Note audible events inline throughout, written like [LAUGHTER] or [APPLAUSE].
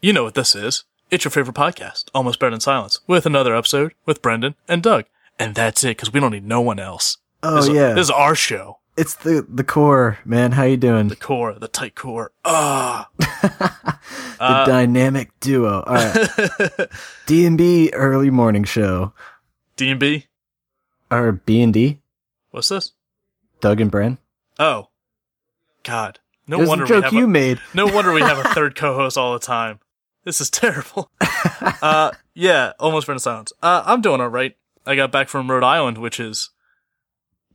You know what this is. It's your favorite podcast, Almost Better Than Silence, with another episode with Brendan and Doug. And that's it, because we don't need no one else. Oh This is- yeah, This is our show. it's the the core, man. How you doing? The core, the tight core. Ah. [LAUGHS] the Uh, dynamic duo. All right, [LAUGHS] D and B early morning show, D&B? or B and D. What's this? Doug and Bren. Oh. God. No wonder a joke we have you a, made. No wonder we have a [LAUGHS] third co-host all the time. This is [LAUGHS] terrible. uh, yeah, almost Better Than Silence. Uh, I'm doing all right. I got back from Rhode Island, which is,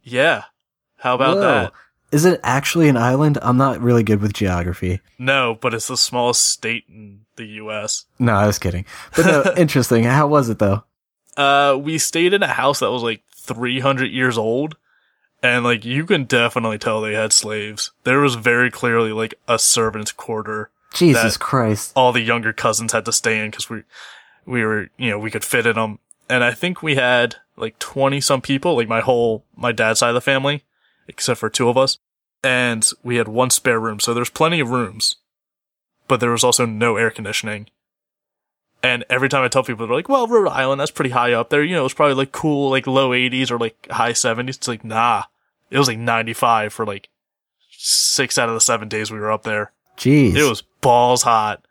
yeah. How about Whoa. that? Is it actually an island? I'm not really good with geography. No, but it's the smallest state in the U.S. No, I was kidding. But no, [LAUGHS] interesting. How was it though? Uh, we stayed in a house that was like 300 years old, and like you can definitely tell they had slaves. There was very clearly like a servant's quarter. Jesus Christ. All the younger cousins had to stay in because we, we were, you know, we could fit in them. And I think we had like 20 some people, like my whole, my dad's side of the family, except for two of us. And we had one spare room. So there's plenty of rooms, but there was also no air conditioning. And every time I tell people, they're like, well, Rhode Island, that's pretty high up there. You know, it's probably like cool, like low 80s or like high 70s. It's like, nah, it was like 95 for like six out of the seven days we were up there. Jeez. It was balls hot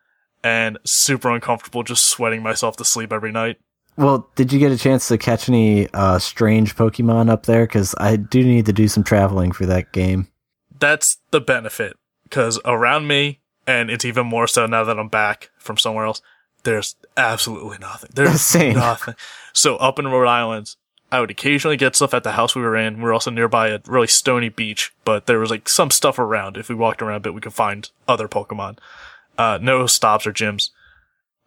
and super uncomfortable, just sweating myself to sleep every night. Well, did you get a chance to catch any uh, strange Pokemon up there? Because I do need to do some traveling for that game. That's the benefit, because around me, and it's even more so now that I'm back from somewhere else, there's absolutely nothing. There's [LAUGHS] Same. nothing. So up in Rhode Island, I would occasionally get stuff at the house we were in. We were also nearby a really stony beach, but there was like some stuff around. If we walked around a bit, we could find other Pokemon. Uh, no stops or gyms.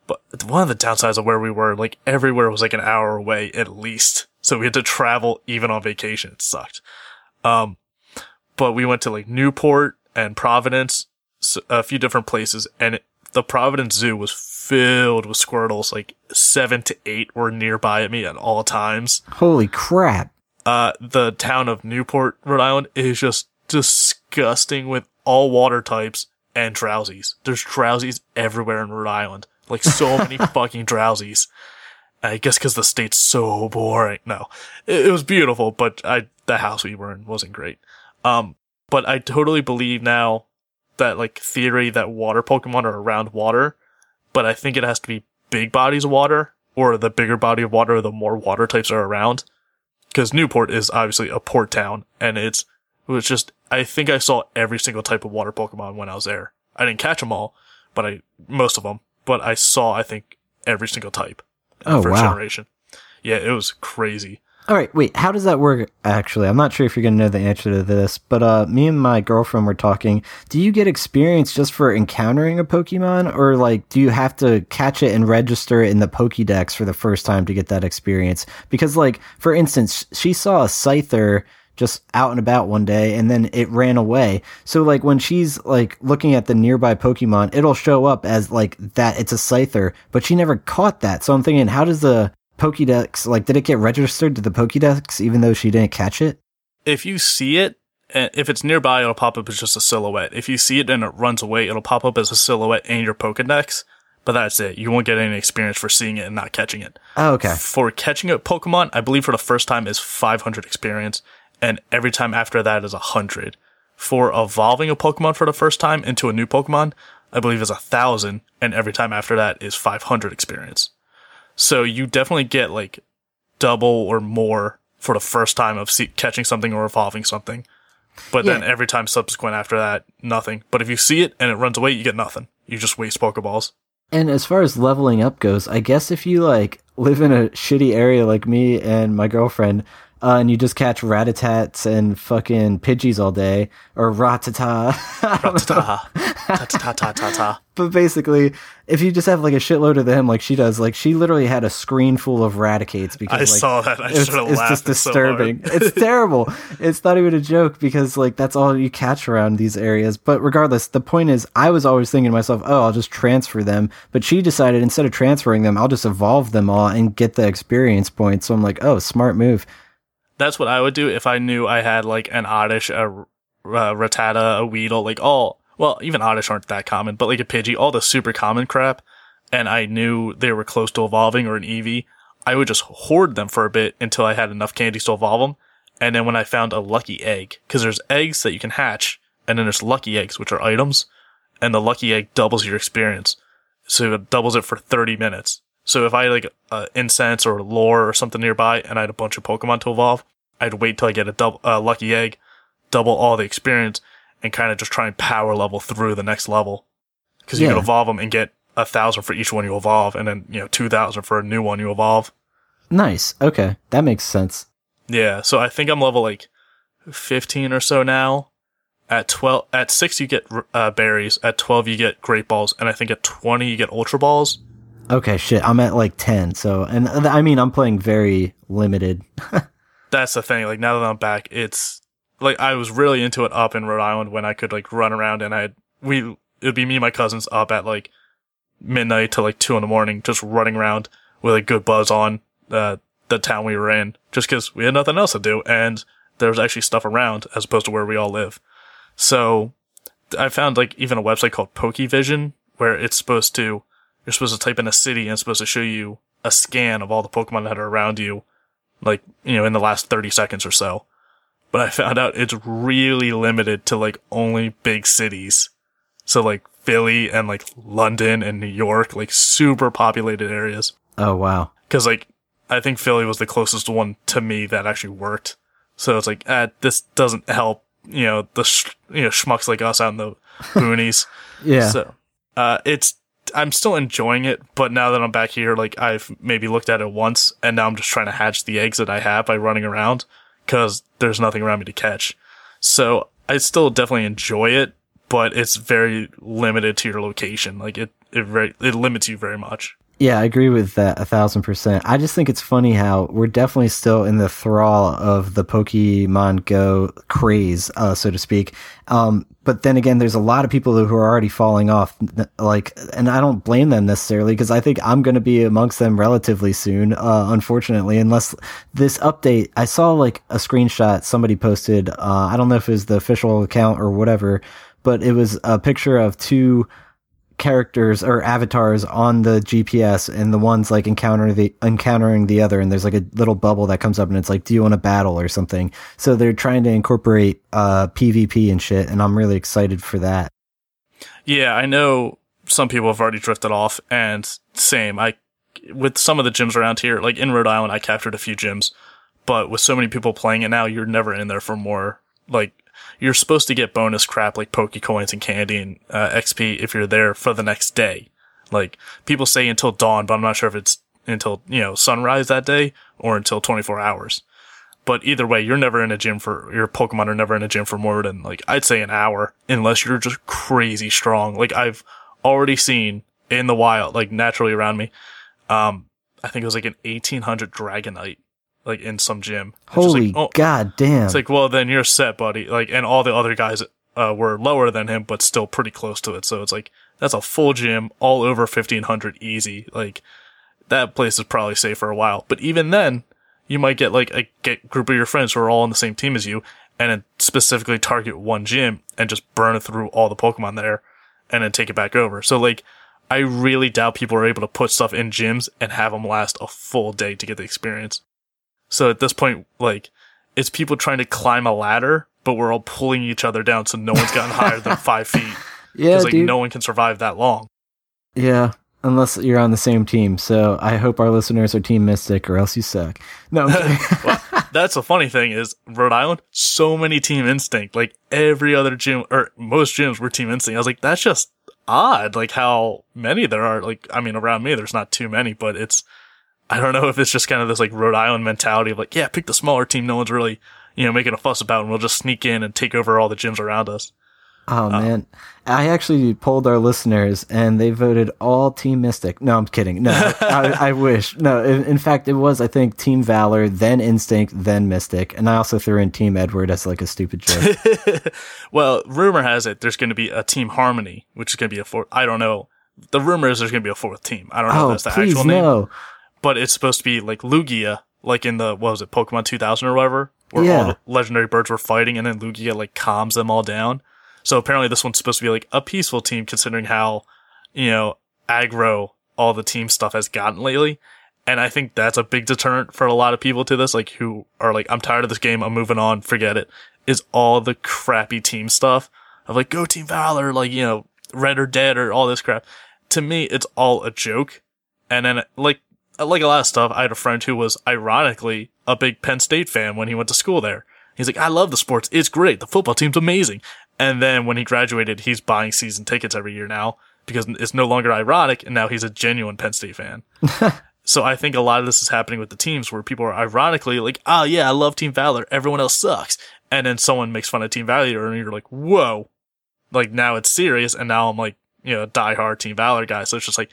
But one of the downsides of where we were, like everywhere was like an hour away at least. So we had to travel even on vacation. It sucked. Um, but we went to like Newport and Providence, a few different places, and it, the Providence Zoo was filled with Squirtles. Like seven to eight were nearby at me at all times. Holy crap. Uh, the town of Newport, Rhode Island is just disgusting with all water types and Drowzees. There's Drowzees everywhere in Rhode Island. Like so [LAUGHS] many fucking Drowzees. I guess because the state's so boring. No, it, it was beautiful, but I the house we were in wasn't great. Um, but I totally believe now that like theory that water Pokemon are around water, but I think it has to be big bodies of water, or the bigger body of water, the more water types are around. Because Newport is obviously a port town, and it's it was just I think I saw every single type of water Pokemon when I was there. I didn't catch them all, but I most of them, but I saw I think every single type. Oh, first wow. generation. Yeah, it was crazy. All right, wait. How does that work? Actually, I'm not sure if you're gonna know the answer to this, but uh, me and my girlfriend were talking. Do you get experience just for encountering a Pokemon, or like do you have to catch it and register it in the Pokédex for the first time to get that experience? Because, like, for instance, she saw a Scyther just out and about one day, and then it ran away. So, like, when she's like looking at the nearby Pokemon, it'll show up as like that it's a Scyther, but she never caught that. So I'm thinking, how does the Pokédex, like, did it get registered to the Pokédex even though she didn't catch it? If you see it, and if it's nearby, it'll pop up as just a silhouette. If you see it and it runs away, it'll pop up as a silhouette in your Pokedex. But that's it. You won't get any experience for seeing it and not catching it. Oh, okay. For catching a Pokemon, I believe for the first time is 500 experience, and every time after that is 100. For evolving a Pokemon for the first time into a new Pokemon, I believe is 1,000, and every time after that is 500 experience. So you definitely get like double or more for the first time of see- catching something or evolving something. But then every time subsequent after that, nothing. But if you see it and it runs away, you get nothing. You just waste Pokeballs. And as far as leveling up goes, I guess if you like live in a shitty area like me and my girlfriend, uh, and you just catch ratatats and fucking pidgeys all day, or Rattata. [LAUGHS] I don't know. Ta ta ta ta ta ta. but basically, if you just have like a shitload of them, like she does, like she literally had a screen full of raticates because I like, saw that. I it's, it's just so disturbing. [LAUGHS] it's terrible. It's not even a joke because like that's all you catch around these areas. But regardless, the point is, I was always thinking to myself, oh, I'll just transfer them. But she decided instead of transferring them, I'll just evolve them all and get the experience points. So I'm like, oh, smart move. That's what I would do if I knew I had like an Oddish, a uh, Rattata, a Weedle, like all well, even Oddish aren't that common, but like a Pidgey, all the super common crap, and I knew they were close to evolving or an Eevee, I would just hoard them for a bit until I had enough candies to evolve them. And then when I found a lucky egg, cause there's eggs that you can hatch, and then there's lucky eggs, which are items, and the lucky egg doubles your experience. So it doubles it for 30 minutes. So if I had like uh, incense or lure or something nearby and I had a bunch of Pokemon to evolve, I'd wait till I get a double, uh, lucky egg, double all the experience, and kind of just try and power level through the next level. Cause you Yeah. can evolve them and get a thousand for each one you evolve, and then, you know, 2,000 for a new one you evolve. Nice. Okay, that makes sense. Yeah, so I think I'm level like 15 or so now. At 12, at 6 you get uh, berries, at 12 you get great balls, and I think at 20 you get ultra balls. Okay, shit. I'm at like ten. So, and uh, I mean, I'm playing very limited. [LAUGHS] That's the thing, like now that I'm back, it's like I was really into it up in Rhode Island when I could like run around and I had, we, it'd be me and my cousins up at like midnight to like 2 in the morning, just running around with a good buzz on, uh, the town we were in, just cause we had nothing else to do, and there was actually stuff around as opposed to where we all live. So I found like even a website called Pokevision where it's supposed to you're supposed to type in a city and it's supposed to show you a scan of all the Pokemon that are around you, like you know in the last thirty seconds or so. But I found out it's really limited to like only big cities, so like Philly and like London and New York, like super populated areas. Oh wow. Because like I think Philly was the closest one to me that actually worked. So it's like, ah, this doesn't help. You know the sh- you know schmucks like us out in the boonies. [LAUGHS] Yeah. So, uh, it's, I'm still enjoying it, but now that I'm back here, like, I've maybe looked at it once, and now I'm just trying to hatch the eggs that I have by running around, cause there's nothing around me to catch. So, I still definitely enjoy it, but it's very limited to your location. Like, it, it very, it limits you very much. Yeah, I agree with that a thousand percent. I just think it's funny how we're definitely still in the thrall of the Pokemon Go craze, uh, so to speak. Um, but then again, there's a lot of people who are already falling off, like, and I don't blame them necessarily because I think I'm going to be amongst them relatively soon, uh, unfortunately, unless this update, I saw like a screenshot somebody posted, uh, I don't know if it was the official account or whatever, but it was a picture of two, characters or avatars on the GPS and the ones like encounter the encountering the other and there's like a little bubble that comes up and it's like do you want to battle or something so they're trying to incorporate uh PvP and shit and I'm really excited for that Yeah, I know some people have already drifted off, and same. I with some of the gyms around here, like in Rhode Island, I captured a few gyms, but with so many people playing it now, you're never in there for more. Like you're supposed to get bonus crap like Poke coins and candy and uh, XP if you're there for the next day. Like people say until dawn, but I'm not sure if it's until you know sunrise that day or until 24 hours. But either way, you're never in a gym for your Pokemon are never in a gym for more than like I'd say an hour, unless you're just crazy strong. Like I've already seen in the wild, like naturally around me. Um, I think it was like an 1800 Dragonite, like in some gym. It's holy like, oh, god damn it's like, well, then you're set, buddy. Like, and all the other guys uh, were lower than him, but still pretty close to it. So it's like that's a full gym, all over 1500 easy. Like that place is probably safe for a while. But even then, you might get like a get group of your friends who are all on the same team as you, and then specifically target one gym and just burn through all the Pokemon there, and then take it back over. So like. I really doubt people are able to put stuff in gyms and have them last a full day to get the experience. So at this point, like, it's people trying to climb a ladder, but we're all pulling each other down, so no one's gotten higher than [LAUGHS] five feet. yeah Because like dude no one can survive that long. yeah unless you're on the same team so I hope our listeners are team mystic or else you suck no [LAUGHS] well, that's the funny thing is Rhode Island, so many Team Instinct. Like every other gym or most gyms were Team Instinct. I was like, that's just odd. Like how many there are. Like I mean, around me, there's not too many, but it's I don't know if it's just kind of this like Rhode Island mentality of like, yeah, pick the smaller team. No one's really you know making a fuss about, and we'll just sneak in and take over all the gyms around us. Oh uh, man, I actually polled our listeners and they voted all Team Mystic. No, I'm kidding. No, I, I [LAUGHS] wish. No, in, in fact, it was I think Team Valor, then Instinct, then Mystic, and I also threw in Team Edward as like a stupid joke. [LAUGHS] well, rumor has it there's going to be a Team Harmony, which is going to be a fourth. I don't know. The rumor is there's going to be a fourth team. I don't know oh, if that's the please actual name, no. But it's supposed to be like Lugia, like in the what was it, Pokemon 2000 or whatever, where Yeah. all the legendary birds were fighting, and then Lugia like calms them all down. So apparently this one's supposed to be like a peaceful team considering how, you know, aggro all the team stuff has gotten lately. And I think that's a big deterrent for a lot of people to this, like who are like, I'm tired of this game. I'm moving on. Forget it. Is all the crappy team stuff of like, go team valor, like, you know, red or dead or all this crap. To me, it's all a joke. And then like, like a lot of stuff, I had a friend who was ironically a big Penn State fan when he went to school there. He's like, I love the sports. It's great. The football team's amazing. And then when he graduated, he's buying season tickets every year now because it's no longer ironic. And now he's a genuine Penn State fan. [LAUGHS] so I think a lot of this is happening with the teams where people are ironically like, oh yeah, I love Team Valor. Everyone else sucks. And then someone makes fun of Team Valor and you're like, whoa. Like now it's serious. And now I'm like, you know, diehard Team Valor guy. So it's just like,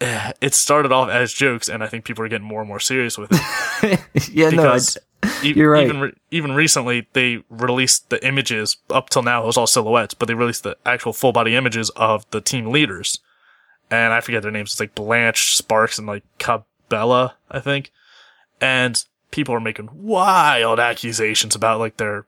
[SIGHS] it started off as jokes, and I think people are getting more and more serious with it. [LAUGHS] yeah, no, I, because you're right. Even even recently, they released the images. Up till now, it was all silhouettes, but they released the actual full body images of the team leaders, and I forget their names. It's like Blanche, Sparks, and like Cabela, I think. And people are making wild accusations about like their,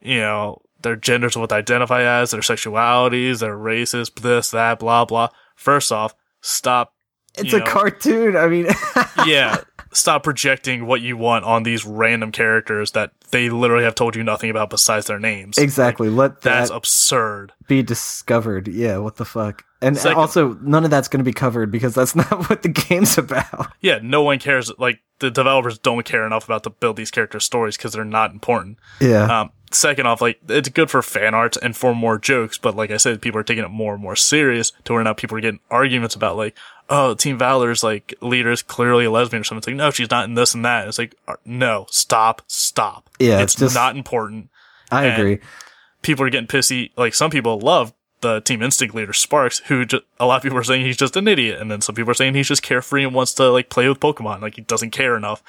you know, their genders, what they identify as, their sexualities, their races, this, that, blah, blah. First off, stop it's you a know. cartoon. I mean, [LAUGHS] yeah, stop projecting what you want on these random characters that they literally have told you nothing about besides their names. exactly. Let That's that absurd. be discovered. Yeah, what the fuck? And Second- also, none of that's going to be covered because that's [LAUGHS] not what the game's about. Yeah, no one cares. Like the developers don't care enough about to build these character stories because they're not important. Yeah. Um, second off, like it's good for fan arts and for more jokes, but like I said, people are taking it more and more serious to where now people are getting arguments about like, oh, Team Valor's like leader is clearly a lesbian or something. It's like, no, she's not in this and that. It's like, uh, no, stop, stop. Yeah, it's it's just- not important. I and- agree. People are getting pissy. Like some people love the Team Instinct leader Sparks, who ju- a lot of people are saying he's just an idiot, and then some people are saying he's just carefree and wants to like play with Pokemon, like he doesn't care enough.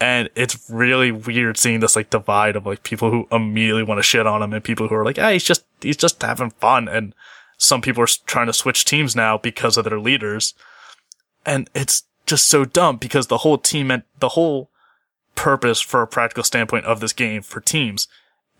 And it's really weird seeing this like divide of like people who immediately want to shit on him and people who are like, ah, he's just he's just having fun. And some people are trying to switch teams now because of their leaders, and it's just so dumb because the whole team and the whole purpose for a practical standpoint of this game for teams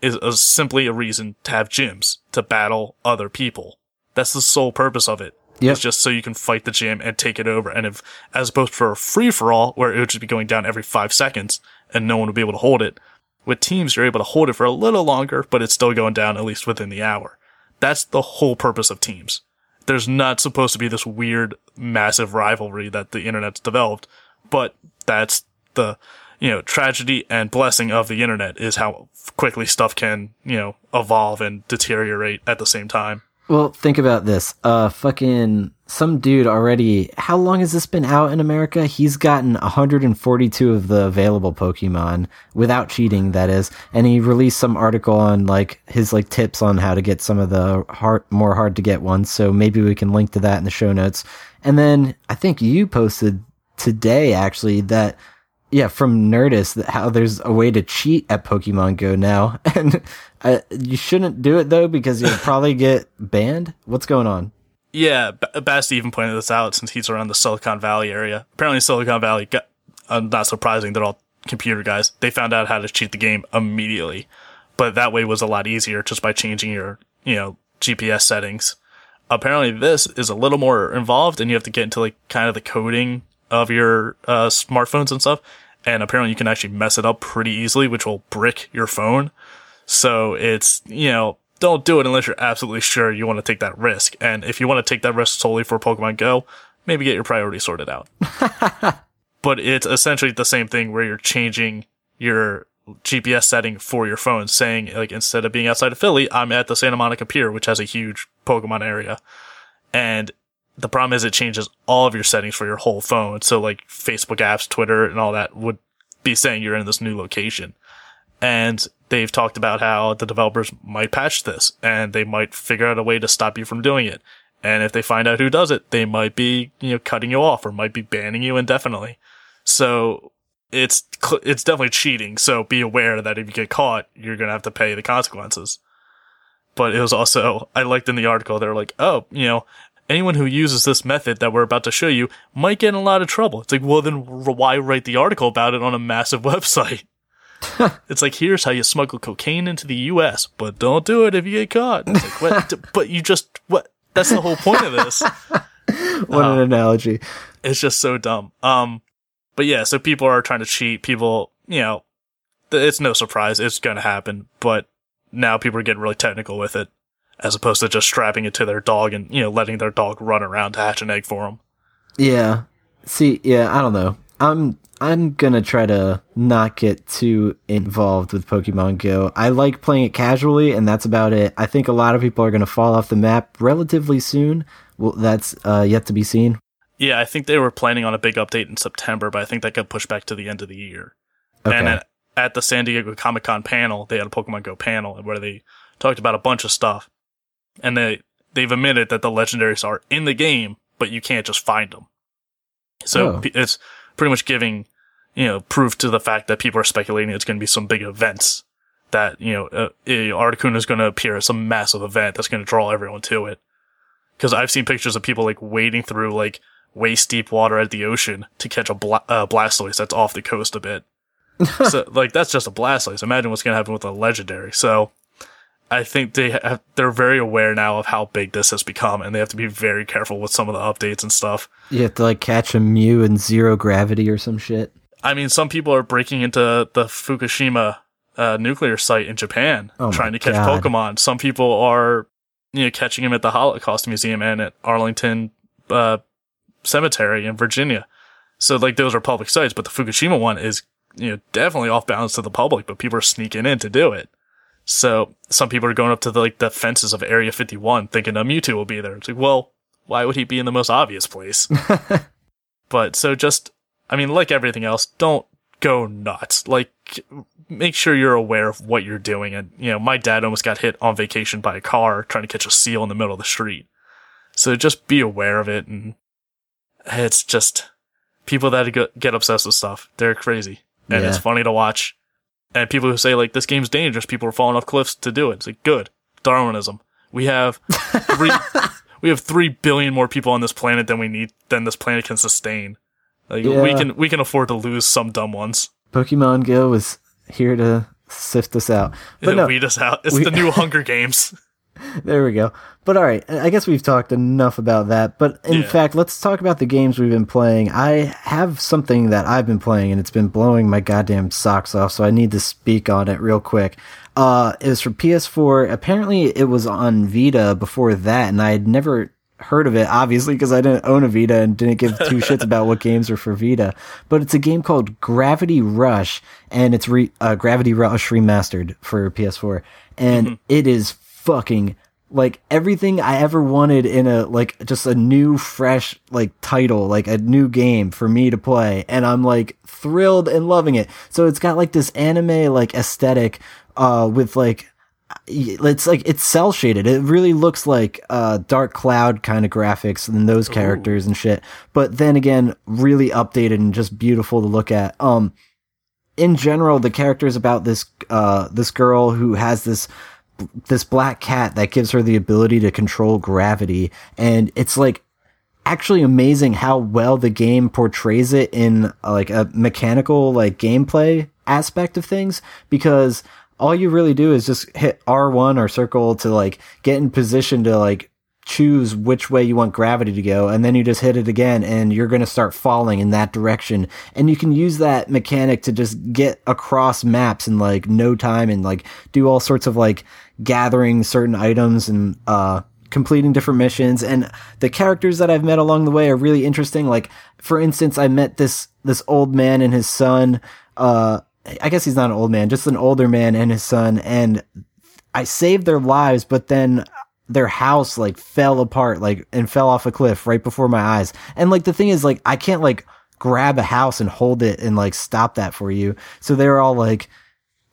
is a, simply a reason to have gyms to battle other people. That's the sole purpose of it. Yep. It's just so you can fight the gym and take it over. And if, as opposed for a free for all, where it would just be going down every five seconds and no one would be able to hold it, with teams, you're able to hold it for a little longer, but it's still going down at least within the hour. That's the whole purpose of teams. There's not supposed to be this weird, massive rivalry that the internet's developed, but that's the, you know, tragedy and blessing of the internet is how quickly stuff can, you know, evolve and deteriorate at the same time. Well, think about this. Uh, fucking some dude already. How long has this been out in America? He's gotten 142 of the available Pokemon without cheating, that is. And he released some article on like his like tips on how to get some of the hard, more hard to get ones. So maybe we can link to that in the show notes. And then I think you posted today actually that yeah, from Nerdist, how there's a way to cheat at Pokemon Go now, [LAUGHS] and uh, you shouldn't do it though because you'll [LAUGHS] probably get banned. What's going on? Yeah, B- Basti even pointed this out since he's around the Silicon Valley area. Apparently, Silicon Valley, got, uh, not surprising, they're all computer guys. They found out how to cheat the game immediately, but that way was a lot easier just by changing your, you know, GPS settings. Apparently, this is a little more involved, and you have to get into like kind of the coding of your uh, smartphones and stuff. And apparently, you can actually mess it up pretty easily, which will brick your phone. So it's, you know, don't do it unless you're absolutely sure you want to take that risk. And if you want to take that risk solely for Pokemon Go, maybe get your priorities sorted out. [LAUGHS] but it's essentially the same thing where you're changing your GPS setting for your phone, saying like instead of being outside of Philly, I'm at the Santa Monica Pier, which has a huge Pokemon area. And the problem is it changes all of your settings for your whole phone. So like Facebook apps, Twitter, and all that would be saying you're in this new location. And they've talked about how the developers might patch this and they might figure out a way to stop you from doing it. And if they find out who does it, they might be, you know, cutting you off or might be banning you indefinitely. So it's, it's definitely cheating. So be aware that if you get caught, you're going to have to pay the consequences. But it was also, I liked in the article, they're like, oh, you know, anyone who uses this method that we're about to show you might get in a lot of trouble. It's like, well, then why write the article about it on a massive [LAUGHS] website? [LAUGHS] it's like here's how you smuggle cocaine into the U.S., but don't do it if you get caught. It's like, what? [LAUGHS] but you just what? That's the whole point of this. what an analogy. It's just so dumb. Um, but yeah, so people are trying to cheat. People, you know, it's no surprise. It's going to happen. But now people are getting really technical with it as opposed to just strapping it to their dog and, you know, letting their dog run around to hatch an egg for them. Yeah. See, yeah, I don't know. I'm I'm gonna try to not get too involved with Pokemon Go. I like playing it casually, and that's about it. I think a lot of people are gonna fall off the map relatively soon. Well, that's uh, yet to be seen. Yeah, I think they were planning on a big update in September, but I think that got pushed back to the end of the year. Okay. And at, at the San Diego Comic Con panel, they had a Pokemon Go panel where they talked about a bunch of stuff, and they they've admitted that the legendaries are in the game, but you can't just find them. So Oh. it's pretty much giving you know proof to the fact that people are speculating it's going to be some big events that you know uh, Articuno is going to appear at some massive event that's going to draw everyone to it. Because I've seen pictures of people like wading through like waist deep water at the ocean to catch a bla- uh, Blastoise that's off the coast a bit. [LAUGHS] so like that's just a Blastoise. Imagine what's going to happen with a legendary. So I think they have, they're very aware now of how big this has become, and they have to be very careful with some of the updates and stuff. You have to like catch a Mew in zero gravity or some shit. I mean, some people are breaking into the Fukushima uh, nuclear site in Japan Oh trying to catch God. Pokemon. Some people are, you know, catching them at the Holocaust Museum and at Arlington uh, Cemetery in Virginia. So, like, those are public sites, but the Fukushima one is, you know, definitely off balance to the public, but people are sneaking in to do it. So, some people are going up to the, like the fences of Area 51 thinking a Mewtwo will be there. It's like, well, why would he be in the most obvious place? [LAUGHS] But so just, I mean, like everything else, don't go nuts. Like, make sure you're aware of what you're doing. And, you know, my dad almost got hit on vacation by a car trying to catch a seal in the middle of the street. So just be aware of it. And it's just people that get obsessed with stuff. They're crazy. And it's funny to watch. And people who say, like, this game's dangerous, people are falling off cliffs to do it. It's like, good. Darwinism. We have [LAUGHS] three, we have three billion more people on this planet than we need, than this planet can sustain. Like, we can, we can afford to lose some dumb ones. Pokemon Go is here to sift us out. But no, weed us out. It's we- the new Hunger Games. [LAUGHS] [LAUGHS] There we go. But all right, I guess we've talked enough about that. But in Yeah. fact, let's talk about the games we've been playing. I have something that I've been playing, and it's been blowing my goddamn socks off. So I need to speak on it real quick. Uh, it was for PS4. Apparently, it was on Vita before that, and I had never heard of it. Obviously, because I didn't own a Vita and didn't give two [LAUGHS] shits about what games are for Vita. But it's a game called Gravity Rush, and it's re- uh, Gravity Rush remastered for PS4, and it is fucking like everything I ever wanted in a like just a new fresh like title, like a new game for me to play and I'm like thrilled and loving it. So it's got like this anime like aesthetic uh with like it's like it's cell shaded. It really looks like uh dark cloud kind of graphics and those characters and shit. But then again, really updated and just beautiful to look at. Um in general, the character is about this uh this girl who has this this black cat that gives her the ability to control gravity. And it's like actually amazing how well the game portrays it in uh, like a mechanical like gameplay aspect of things. Because all you really do is just hit R1 or circle to like get in position to like choose which way you want gravity to go and then you just hit it again and you're going to start falling in that direction. And you can use that mechanic to just get across maps in like no time and like do all sorts of like gathering certain items and uh completing different missions. And the characters that I've met along the way are really interesting. Like for instance I met this this old man and his son uh I guess he's not an old man just an older man and his son and I saved their lives but then their house like fell apart like and fell off a cliff right before my eyes and like the thing is like I can't like grab a house and hold it and like stop that for you so they were all like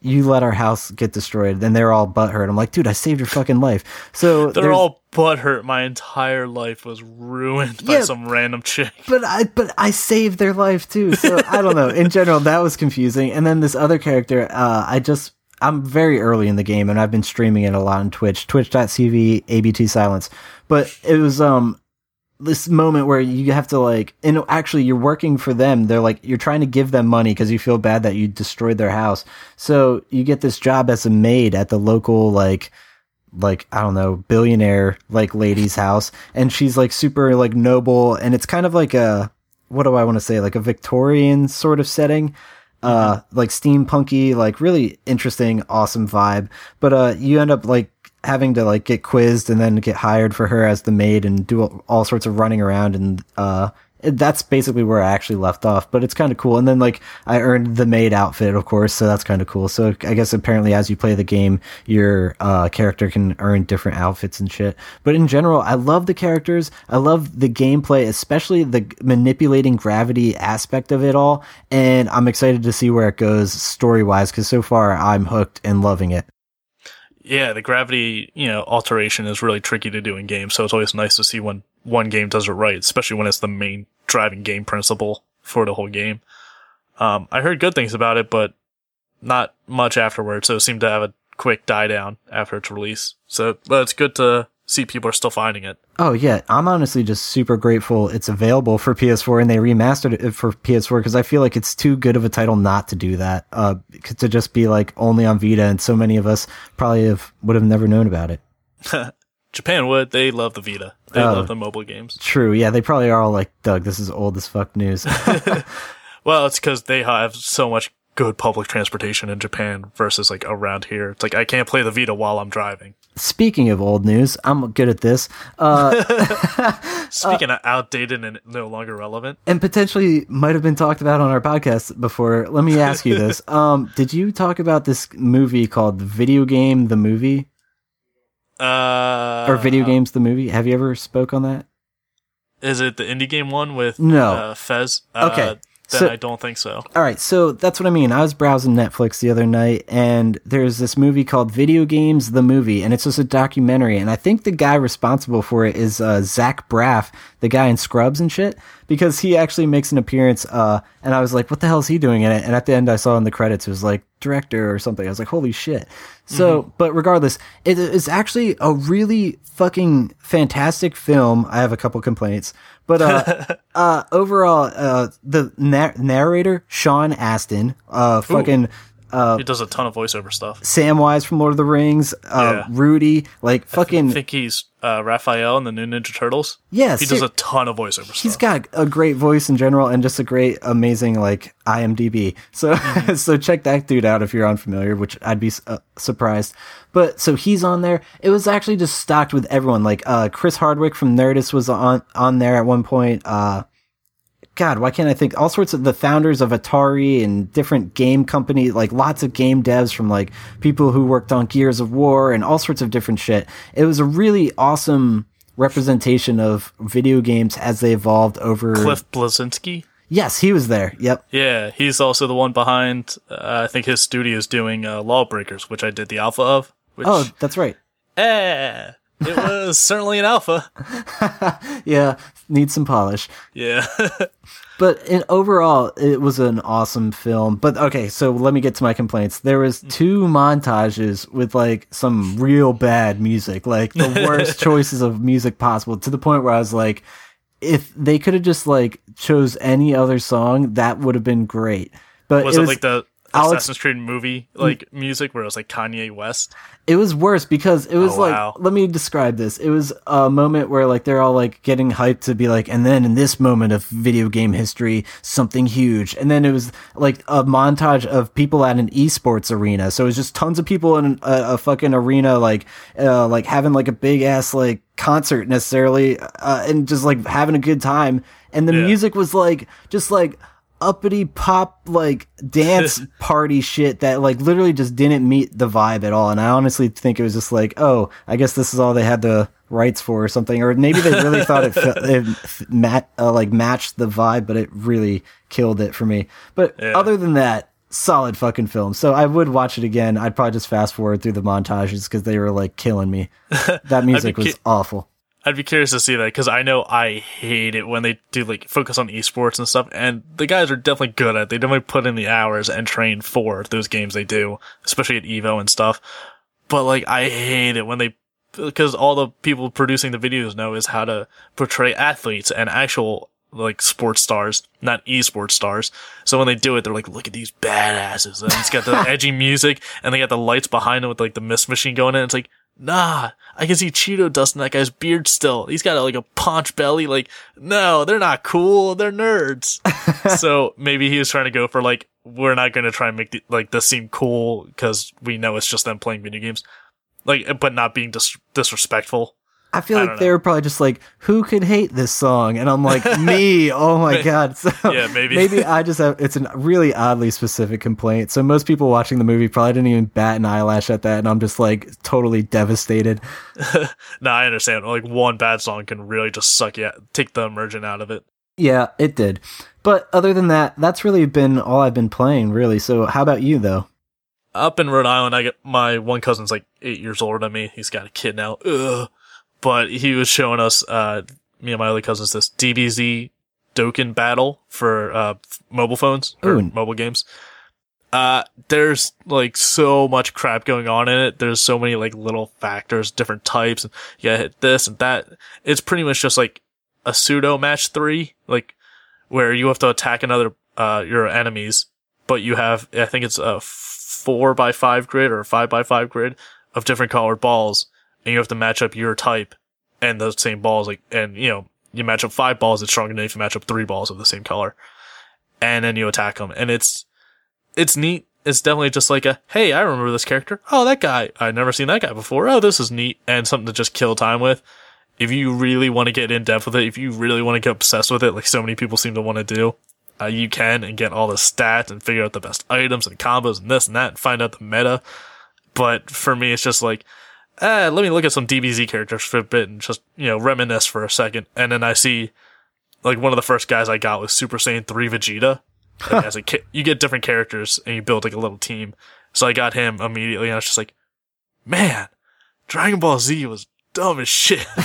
you let our house get destroyed. Then they're all butthurt. I'm like, dude, I saved your fucking life. So [LAUGHS] They're all butthurt. My entire life was ruined by Yeah. some random chick. [LAUGHS] but I but I saved their life too. So I don't know. In general, that was confusing. And then this other character, uh, I just I'm very early in the game and I've been streaming it a lot on Twitch, twitch.tv ABT silence. But it was um this moment where you have to like and actually you're working for them. They're like you're trying to give them money because you feel bad that you destroyed their house. So you get this job as a maid at the local like like i don't know billionaire like lady's house. And she's like super like noble. And it's kind of like a what do i want to say? Like a victorian sort of setting uh like steampunky like really interesting awesome vibe. But uh you end up like having to like get quizzed and then get hired for her as the maid and do all, sorts of running around and uh that's basically where I actually left off, but it's kind of cool. And then like I earned the maid outfit, of course, so that's kind of cool. So I guess apparently as you play the game, your uh, character can earn different outfits and shit. But in general, I love the characters. I love the gameplay, especially the manipulating gravity aspect of it all. And I'm excited to see where it goes story wise because so far I'm hooked and loving it. Yeah, the gravity, you know, alteration is really tricky to do in games, so it's always nice to see when one game does it right, especially when it's the main driving game principle for the whole game. Um, I heard good things about it, but not much afterwards, so it seemed to have a quick die down after its release. So, but it's good to see people are still finding it. Oh yeah, I'm honestly just super grateful it's available for PS4 and they remastered it for PS4 because I feel like it's too good of a title not to do that. Uh, to just be like only on Vita, and so many of us probably have would have never known about it. [LAUGHS] Japan would. They love the Vita. They Oh. love the mobile games. True, yeah, they probably are all like, Doug, this is old as fuck news. [LAUGHS] [LAUGHS] Well, it's because they have so much good public transportation in Japan versus like around here. It's like I can't play the Vita while I'm driving. Speaking of old news, I'm good at this. Uh, [LAUGHS] Speaking of outdated and no longer relevant, and potentially might have been talked about on our podcast before. Let me ask you this: um, Did you talk about this movie called Video Game the Movie uh, or Video Games the Movie? Have you ever spoke on that? Is it the indie game one with No. uh, Fez? Uh, Okay. Then So- I don't think so. All right, so that's what I mean. I was browsing Netflix the other night, and there's this movie called Video Games the Movie, and it's just a documentary. And I think the guy responsible for it is uh, Zach Braff, the guy in Scrubs and shit, because he actually makes an appearance. Uh, and I was like, what the hell is he doing in it? And at the end, I saw in the credits, it was like director or something. I was like, holy shit. So, but regardless, it is actually a really fucking fantastic film. I have a couple complaints, but uh, [LAUGHS] uh, overall, uh, the na- narrator Sean Astin, uh, fucking uh, He does a ton of voiceover stuff. Samwise from Lord of the Rings, uh, Yeah. Rudy, like I fucking think he's uh, Raphael in the new Ninja Turtles. yeah. He ser- does a ton of voiceover He's stuff. got a great voice in general and just a great, amazing like IMDb. So, Mm-hmm. [LAUGHS] so check that dude out if you're unfamiliar, which I'd be uh, surprised. But so he's on there. It was actually just stocked with everyone. Like uh, Chris Hardwick from Nerdist was on on there at one point. Uh, God, why can't I think? All sorts of the founders of Atari and different game companies, like lots of game devs from like people who worked on Gears of War and all sorts of different shit. It was a really awesome representation of video games as they evolved over. Cliff Bleszinski. Yes, he was there. Yep. Yeah, he's also the one behind. Uh, I think his studio is doing uh, Lawbreakers, which I did the alpha of. Which, Oh, that's right. eh, it was certainly an alpha. [LAUGHS] Yeah, needs some polish. Yeah, [LAUGHS] But in overall, it was an awesome film. But okay, so let me get to my complaints. There was mm. two montages with like some real bad music, like the [LAUGHS] worst choices of music possible, to the point where I was like, if they could have just like chose any other song, that would have been great. But was it it, was like the Alex- Assassin's Creed movie like music where it was like Kanye West? It was worse because it was Oh, like wow. let me describe this. It was a moment where like they're all like getting hyped to be like, and then in this moment of video game history, something huge. And then it was like a montage of people at an esports arena. So it was just tons of people in a, a fucking arena, like uh, like having like a big ass like concert necessarily, uh, and just like having a good time. And the Yeah. music was like just like uppity pop like dance [LAUGHS] party shit that like literally just didn't meet the vibe at all. And i honestly think it was just like oh i guess this is all they had the rights for or something. Or maybe they really thought it, [LAUGHS] it mat- uh, like matched the vibe but it really killed it for me. But Yeah. other than that solid fucking film. So i would watch it again. I'd probably just fast forward through the montages because they were like killing me. [LAUGHS] That music was ki- awful I'd be curious to see that because I know I hate it when they do like focus on esports and stuff. And the guys are definitely good at. it. They definitely put in the hours and train for those games they do, especially at Evo and stuff. But like, I hate it when they because all the people producing the videos know is how to portray athletes and actual like sports stars, not esports stars. So when they do it, they're like, look at these badasses. And it's got the [LAUGHS] edgy music and they got the lights behind them with like the mist machine going in. It's like, nah, I can see Cheeto dust in that guy's beard still. He's got a, like a paunch belly. Like, no, they're not cool. They're nerds. [LAUGHS] so maybe he was trying to go for like, we're not going to try and make the, like this seem cool because we know it's just them playing video games. Like, but not being dis- disrespectful. I feel I like they know. were probably just like, who could hate this song? And I'm like, me. [LAUGHS] Oh my god. [LAUGHS] So Yeah, maybe. maybe I just have. It's a really oddly specific complaint. So most people watching the movie probably didn't even bat an eyelash at that, and I'm just like totally devastated. [LAUGHS] No, I understand. Like one bad song can really just suck you, out, take the immersion out of it. Yeah, it did. But other than that, that's really been all I've been playing, really. So how about you, though? Up in Rhode Island, I get my one cousin's like eight years older than me. He's got a kid now. Ugh. But he was showing us, uh, me and my other cousins this DBZ Dokkan battle for, uh, mobile phones or Ooh. mobile games. Uh, there's like so much crap going on in it. There's so many like little factors, different types, and you gotta hit this and that. It's pretty much just like a pseudo match three, like where you have to attack another, uh, your enemies, but you have, I think it's a four by five grid or a five by five grid of different colored balls, and you have to match up your type and those same balls, like, and you know, you match up five balls, it's stronger than if you match up three balls of the same color. And then you attack them, and it's, it's neat. It's definitely just like a, hey, I remember this character. Oh, that guy. I've never seen that guy before. Oh, this is neat. And something to just kill time with. If you really want to get in depth with it, if you really want to get obsessed with it, like so many people seem to want to do, uh, you can and get all the stats and figure out the best items and combos and this and that and find out the meta. But for me, it's just like, eh, let me look at some DBZ characters for a bit and just, you know, reminisce for a second. And then I see, like, one of the first guys I got was Super Saiyan 3 Vegeta. Like, as a kid, you get different characters and you build like a little team. So I got him immediately and I was just like, man, Dragon Ball Z was dumb as shit. [LAUGHS]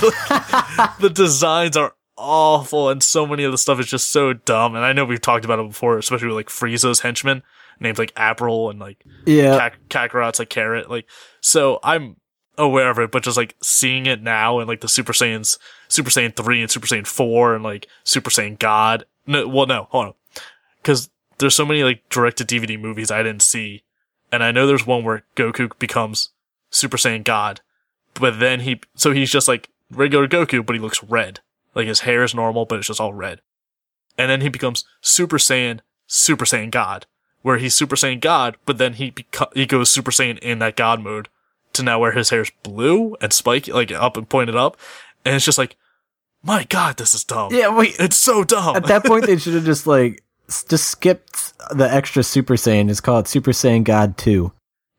The designs are awful and so many of the stuff is just so dumb. And I know we've talked about it before, especially with like Frieza's henchmen, named like April and like Yeah, Kak- Kakarot's like carrot. Like, so I'm aware of it, but just like seeing it now and like the Super Saiyans, Super Saiyan 3 and Super Saiyan 4 and like Super Saiyan God. No, well, no, hold on. Cause there's so many like direct to DVD movies I didn't see. And I know there's one where Goku becomes Super Saiyan God, but then he, so he's just like regular Goku, but he looks red. Like his hair is normal, but it's just all red. And then he becomes Super Saiyan, Super Saiyan God, where he's Super Saiyan God, but then he beco- he goes Super Saiyan in that God mode to now where his hair's blue and spiky, like up and pointed up. And it's just like, my God, this is dumb. yeah. Wait, It's so dumb. at that point they [LAUGHS] should have just like just skipped the extra Super Saiyan. Just call it Super Saiyan God Two.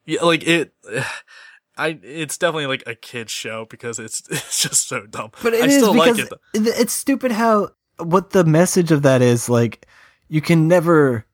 yeah, like it, [SIGHS] I, it's definitely like a kid's show because it's, [LAUGHS] it's just so dumb. But it I is still like it. though. it- it's stupid how what the message of that is like you can never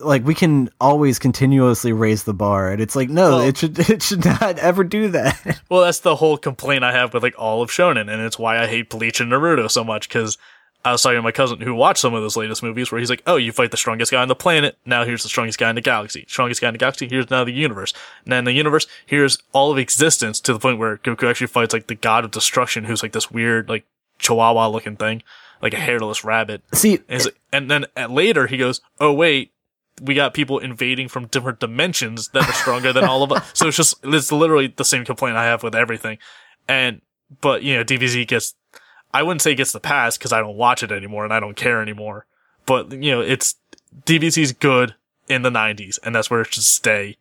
like we can always continuously raise the bar and it's like no Well- it should [LAUGHS] it should not ever do that [LAUGHS] Well, that's the whole complaint I have with like all of Shonen, and it's why I hate Bleach and Naruto so much. Because I was talking to my cousin who watched some of those latest movies, where he's like, "Oh, you fight the strongest guy on the planet. Now here's the strongest guy in the galaxy. Strongest guy in the galaxy. Here's now the universe. And then the universe, here's all of existence to the point where Goku actually fights like the god of destruction, who's like this weird like Chihuahua looking thing, like a hairless rabbit. see And, like- and then at later he goes, "Oh wait." We got people invading from different dimensions that are stronger than all of us. So it's just, it's literally the same complaint I have with everything. And, but, you know, DBZ gets, I wouldn't say gets the pass because I don't watch it anymore and I don't care anymore. But, you know, it's, DBZ's good in the 90s and that's where it should stay.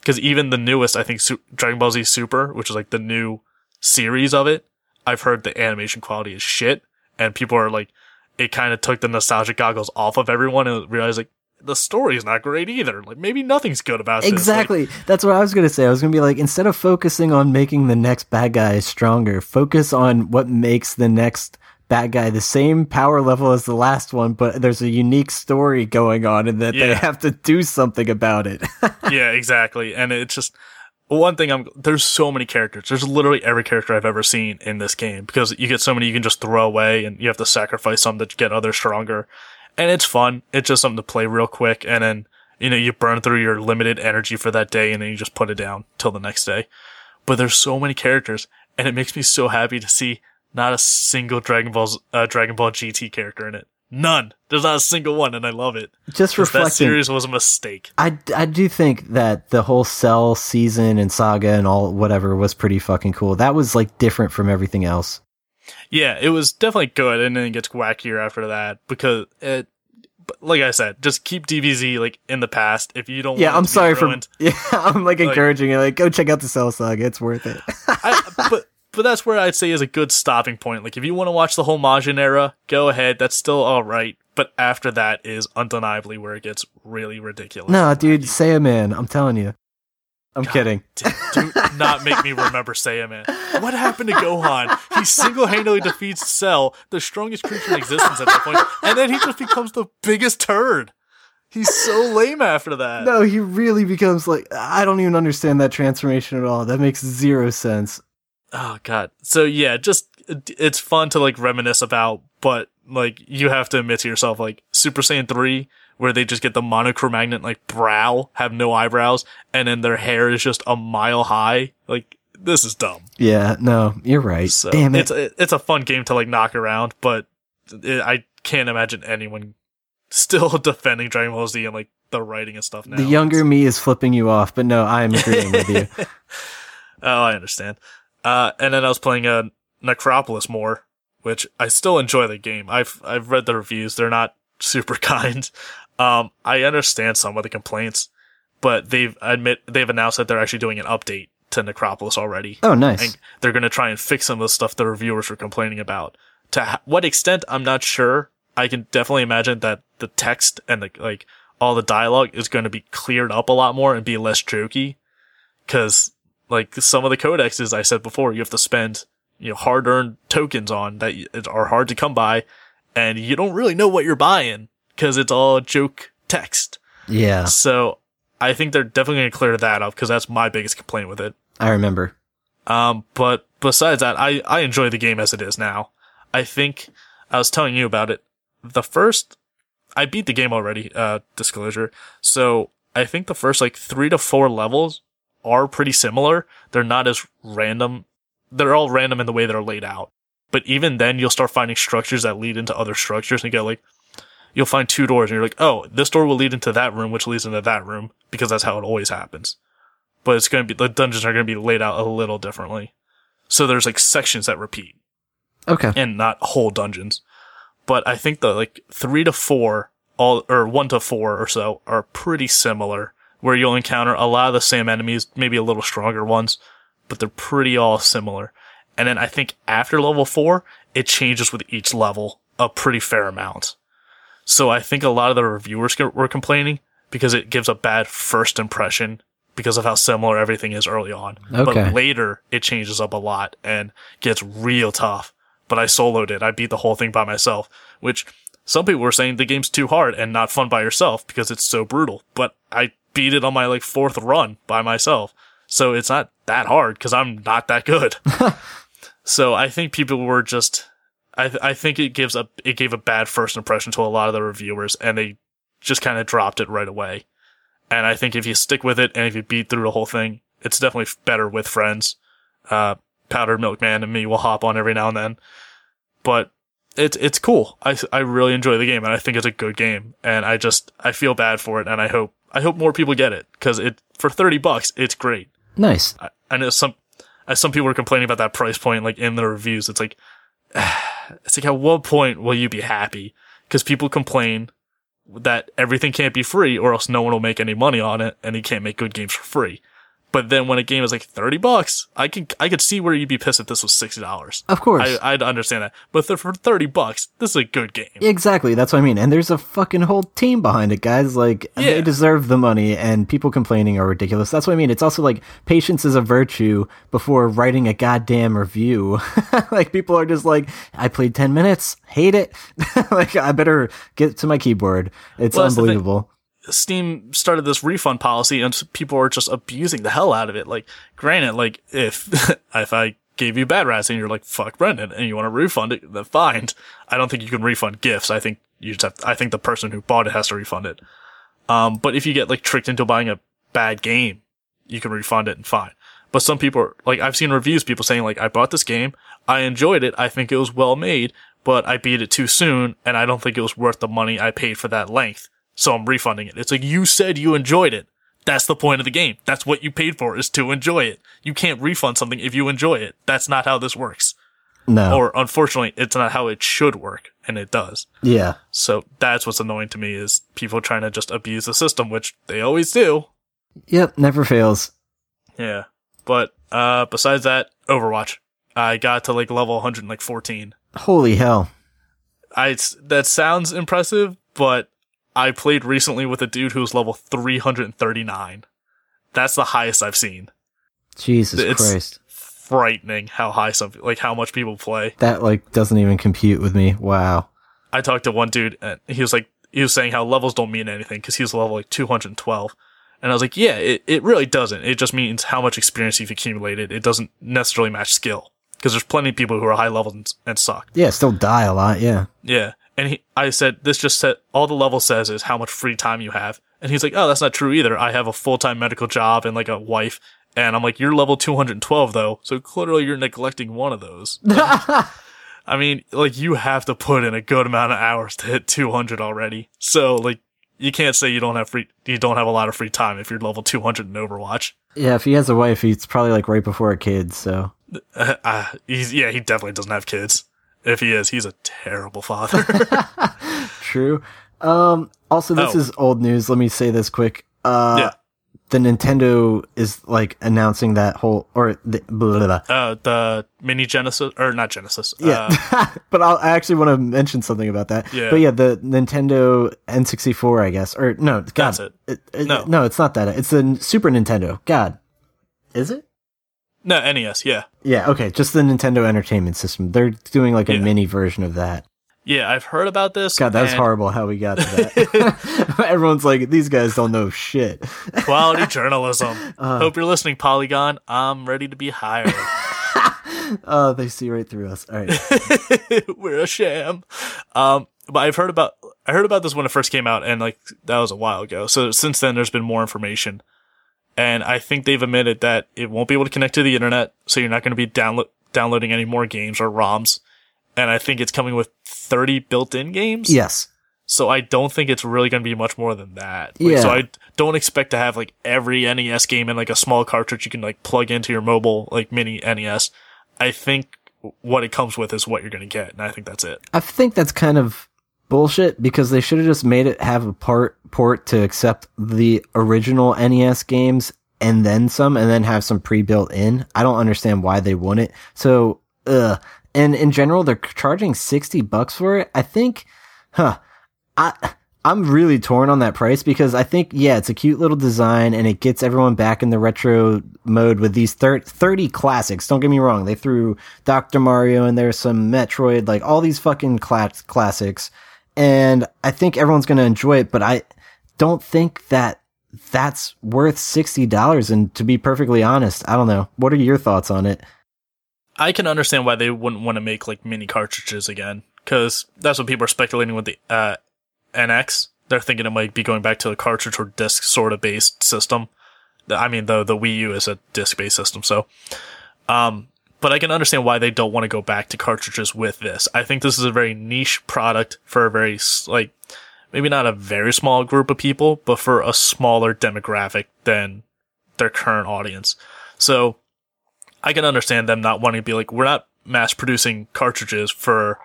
Because even the newest, I think, Su- Dragon Ball Z Super, which is like the new series of it, I've heard the animation quality is shit. And people are like, it kind of took the nostalgic goggles off of everyone and realized like, the story's not great either. Like maybe nothing's good about this. Like, exactly that's what i was gonna say i was gonna be like instead of focusing on making the next bad guy stronger focus on what makes the next bad guy the same power level as the last one but there's a unique story going on and that they have to do something about it [LAUGHS] yeah, exactly. And it's just one thing I'm there's so many characters. There's literally every character I've ever seen in this game because you get so many you can just throw away and you have to sacrifice some to get others stronger. And it's fun. It's just something to play real quick and then you know, you burn through your limited energy for that day and then you just put it down till the next day. But there's so many characters and it makes me so happy to see not a single Dragon Ball's uh, Dragon Ball GT character in it. None. There's not a single one, and I love it. Just 'Cause That series was a mistake. I, I do think that the whole Cell season and saga and all whatever was pretty fucking cool. That was like different from everything else. Yeah, it was definitely good, and then it gets wackier after that because it. But like I said, just keep DBZ like in the past. If you don't, Yeah, want I'm sorry for [LAUGHS] yeah, I'm like encouraging you like go check out the Cell saga. It's worth it. I, [LAUGHS] but but that's where I'd say is a good stopping point. Like if you want to watch the whole Majin era, go ahead. That's still all right. But after that is undeniably where it gets really ridiculous. no, dude, Saiyaman. I'm telling you. I'm kidding. D- Do not make me remember Saiyaman. What happened to Gohan? He single-handedly defeats Cell, the strongest creature in existence at that point, and then he just becomes the biggest turd. He's so lame after that. No, he really becomes like I don't even understand that transformation at all. That makes zero sense. Oh god. So yeah, just it's fun to like reminisce about, but like you have to admit to yourself, like Super Saiyan three, where they just get the monochromagnet like brow, have no eyebrows, and then their hair is just a mile high. Like this is dumb. Yeah, no, you're right. So Damn it. it's a, it's a fun game to like knock around, but it, I can't imagine anyone still [LAUGHS] defending Dragon Ball Z and like the writing and stuff now. the younger me is flipping you off, but no, I'm [LAUGHS] agreeing with you. [LAUGHS] Oh, I understand. Uh, and then I was playing uh, Necropolis more, which I still enjoy the game. I've I've read the reviews; they're not super kind. Um, I understand some of the complaints, but they've admit they've announced that they're actually doing an update to Necropolis already. Oh, nice. and they're going to try and fix some of the stuff the reviewers were complaining about. To ha- what extent, I'm not sure. I can definitely imagine that the text and the like all the dialogue is going to be cleared up a lot more and be less jokey. Cause like some of the codexes I said before, you have to spend, you know, hard earned tokens on that are hard to come by and you don't really know what you're buying cause it's all joke text. Yeah, So I think they're definitely going to clear that up cause that's my biggest complaint with it. I remember. Um, but besides that, I, I enjoy the game as it is now. I think I was telling you about it. The first, I beat the game already, uh, disclosure. So I think the first like three to four levels are pretty similar. They're not as random. They're all random in the way they're laid out. But even then, you'll start finding structures that lead into other structures and you get like, you'll find two doors and you're like, oh, this door will lead into that room, which leads into that room because that's how it always happens but it's going to be the dungeons are going to be laid out a little differently. So there's like sections that repeat Okay. and not whole dungeons. But I think the like three to four, all or one to four or so are pretty similar, where you'll encounter a lot of the same enemies, maybe a little stronger ones, but they're pretty all similar. And then I think after level four, it changes with each level a pretty fair amount. So I think a lot of the reviewers were complaining because it gives a bad first impression because of how similar everything is early on. Okay. But later it changes up a lot and gets real tough. But I soloed it. I beat the whole thing by myself, which some people were saying the game's too hard and not fun by yourself because it's so brutal. But I beat it on my like fourth run by myself. So it's not that hard because I'm not that good. [LAUGHS] so I think people were just, I, th- I think it gives a, it gave a bad first impression to a lot of the reviewers and they just kind of dropped it right away. And I think if you stick with it and if you beat through the whole thing, it's definitely better with friends. Uh, Powdered Milkman and me will hop on every now and then. But it's, it's cool. I, I really enjoy the game and I think it's a good game. And I just, I feel bad for it and I hope, I hope more people get it because it, for 30 bucks, it's great. Nice. I, I know some, as some people are complaining about that price point, like in the reviews, it's like, [SIGHS] it's like at what point will you be happy? Because people complain that everything can't be free or else no one will make any money on it and you can't make good games for free. But then when a game is like 30 bucks, I can, I could see where you'd be pissed if this was $60. Of course. I, I'd understand that. But for 30 bucks, this is a good game. Exactly, that's what I mean. And there's a fucking whole team behind it, guys. Like Yeah. they deserve the money and people complaining are ridiculous. That's what I mean. It's also like patience is a virtue before writing a goddamn review. [LAUGHS] like people are just like, I played 10 minutes, hate it. [LAUGHS] like I better get to my keyboard. It's Well, that's the thing. unbelievable. Steam started this refund policy and people are just abusing the hell out of it. Like, granted, like, if, [LAUGHS] if I gave you bad rats and you're like, fuck Brendan, and you want to refund it, then fine. I don't think you can refund gifts. I think you just have, I think the person who bought it has to refund it. Um, but if you get like tricked into buying a bad game, you can refund it and fine. But some people are, like I've seen reviews people saying like I bought this game, I enjoyed it, I think it was well made, but I beat it too soon and I don't think it was worth the money I paid for that length. So I'm refunding it. It's like you said you enjoyed it. That's the point of the game. That's what you paid for is to enjoy it. You can't refund something if you enjoy it. That's not how this works. No. Or unfortunately, it's not how it should work, and it does. yeah. So that's what's annoying to me is people trying to just abuse the system, which they always do. Yep. Never fails. Yeah. But uh besides that, Overwatch. I got to like level 114. Holy hell. I that sounds impressive, but I played recently with a dude who was level 339. That's the highest I've seen. Jesus It's- Christ. Frightening how high some like how much people play. That like doesn't even compute with me. Wow. I talked to one dude and he was like, he was saying how levels don't mean anything because he was level like 212. And I was like, yeah, it, it really doesn't. It just means how much experience you've accumulated. It doesn't necessarily match skill because there's plenty of people who are high levels and, and suck. Yeah, still die a lot. Yeah. Yeah. And he, I said, this just said, all the level says is how much free time you have. And he's like, oh, that's not true either. I have a full-time medical job and like a wife. And I'm like, you're level 212 though. So clearly you're neglecting one of those. [LAUGHS] I mean, like you have to put in a good amount of hours to hit 200 already. So like, you can't say you don't have free, you don't have a lot of free time if you're level 200 in Overwatch. Yeah, if he has a wife, he's probably like right before a kid. So Uh, [LAUGHS] uh, he's, yeah, he definitely doesn't have kids. If he is, he's a terrible father. [LAUGHS] true. Um. Also, this Oh. is old news. Let me say this quick. Uh, Yeah. the Nintendo is like announcing that whole or the blah, blah, blah. uh, the mini Genesis, or not Genesis. Yeah, Uh, [LAUGHS] but I'll, I actually want to mention something about that. Yeah. But yeah, the Nintendo N64, I guess, or no, God, That's it. it- No. no, it's not that. It's the Super Nintendo. God, is it? No, NES, yeah. Yeah, okay, just the Nintendo Entertainment System. They're doing like a Yeah. mini version of that. Yeah, I've heard about this. God, that's and horrible how we got to that. [LAUGHS] [LAUGHS] Everyone's like, these guys don't know shit. [LAUGHS] Quality journalism. Uh. Hope you're listening, Polygon. I'm ready to be hired. Oh, they see right through us. All right. We're a sham. Um, but I've heard about I heard about this when it first came out, and like that was a while ago. So since then, there's been more information, and I think they've admitted that it won't be able to connect to the internet, so you're not going to be download downloading any more games or ROMs. And I think it's coming with 30 built-in games. yes. So I don't think it's really going to be much more than that. Like, Yeah. So I don't expect to have like every NES game in like a small cartridge you can like plug into your mobile like mini NES. I think what it comes with is what you're going to get, and I think that's it. I think that's kind of bullshit because they should have just made it have a part port to accept the original NES games and then some and then have some pre-built in. I don't understand why they wouldn't. So, uh, and in general, they're charging 60 bucks for it. I think, huh, I, I'm really torn on that price because I think, yeah, it's a cute little design and it gets everyone back in the retro mode with these thir- 30 classics. Don't get me wrong. They threw Dr. Mario and there's some Metroid, like all these fucking cla- classics. And I think everyone's going to enjoy it, but I don't think that that's worth $60. And to be perfectly honest, I don't know. What are your thoughts on it? I can understand why they wouldn't want to make like mini cartridges again, because that's what people are speculating with the uh, NX. They're thinking it might be going back to a cartridge or disc sort of based system. I mean, the the Wii U is a disc based system, so. Um, but I can understand why they don't want to go back to cartridges with this. I think this is a very niche product for a very like maybe not a very small group of people, but for a smaller demographic than their current audience. So I can understand them not wanting to be like, we're not mass producing cartridges for,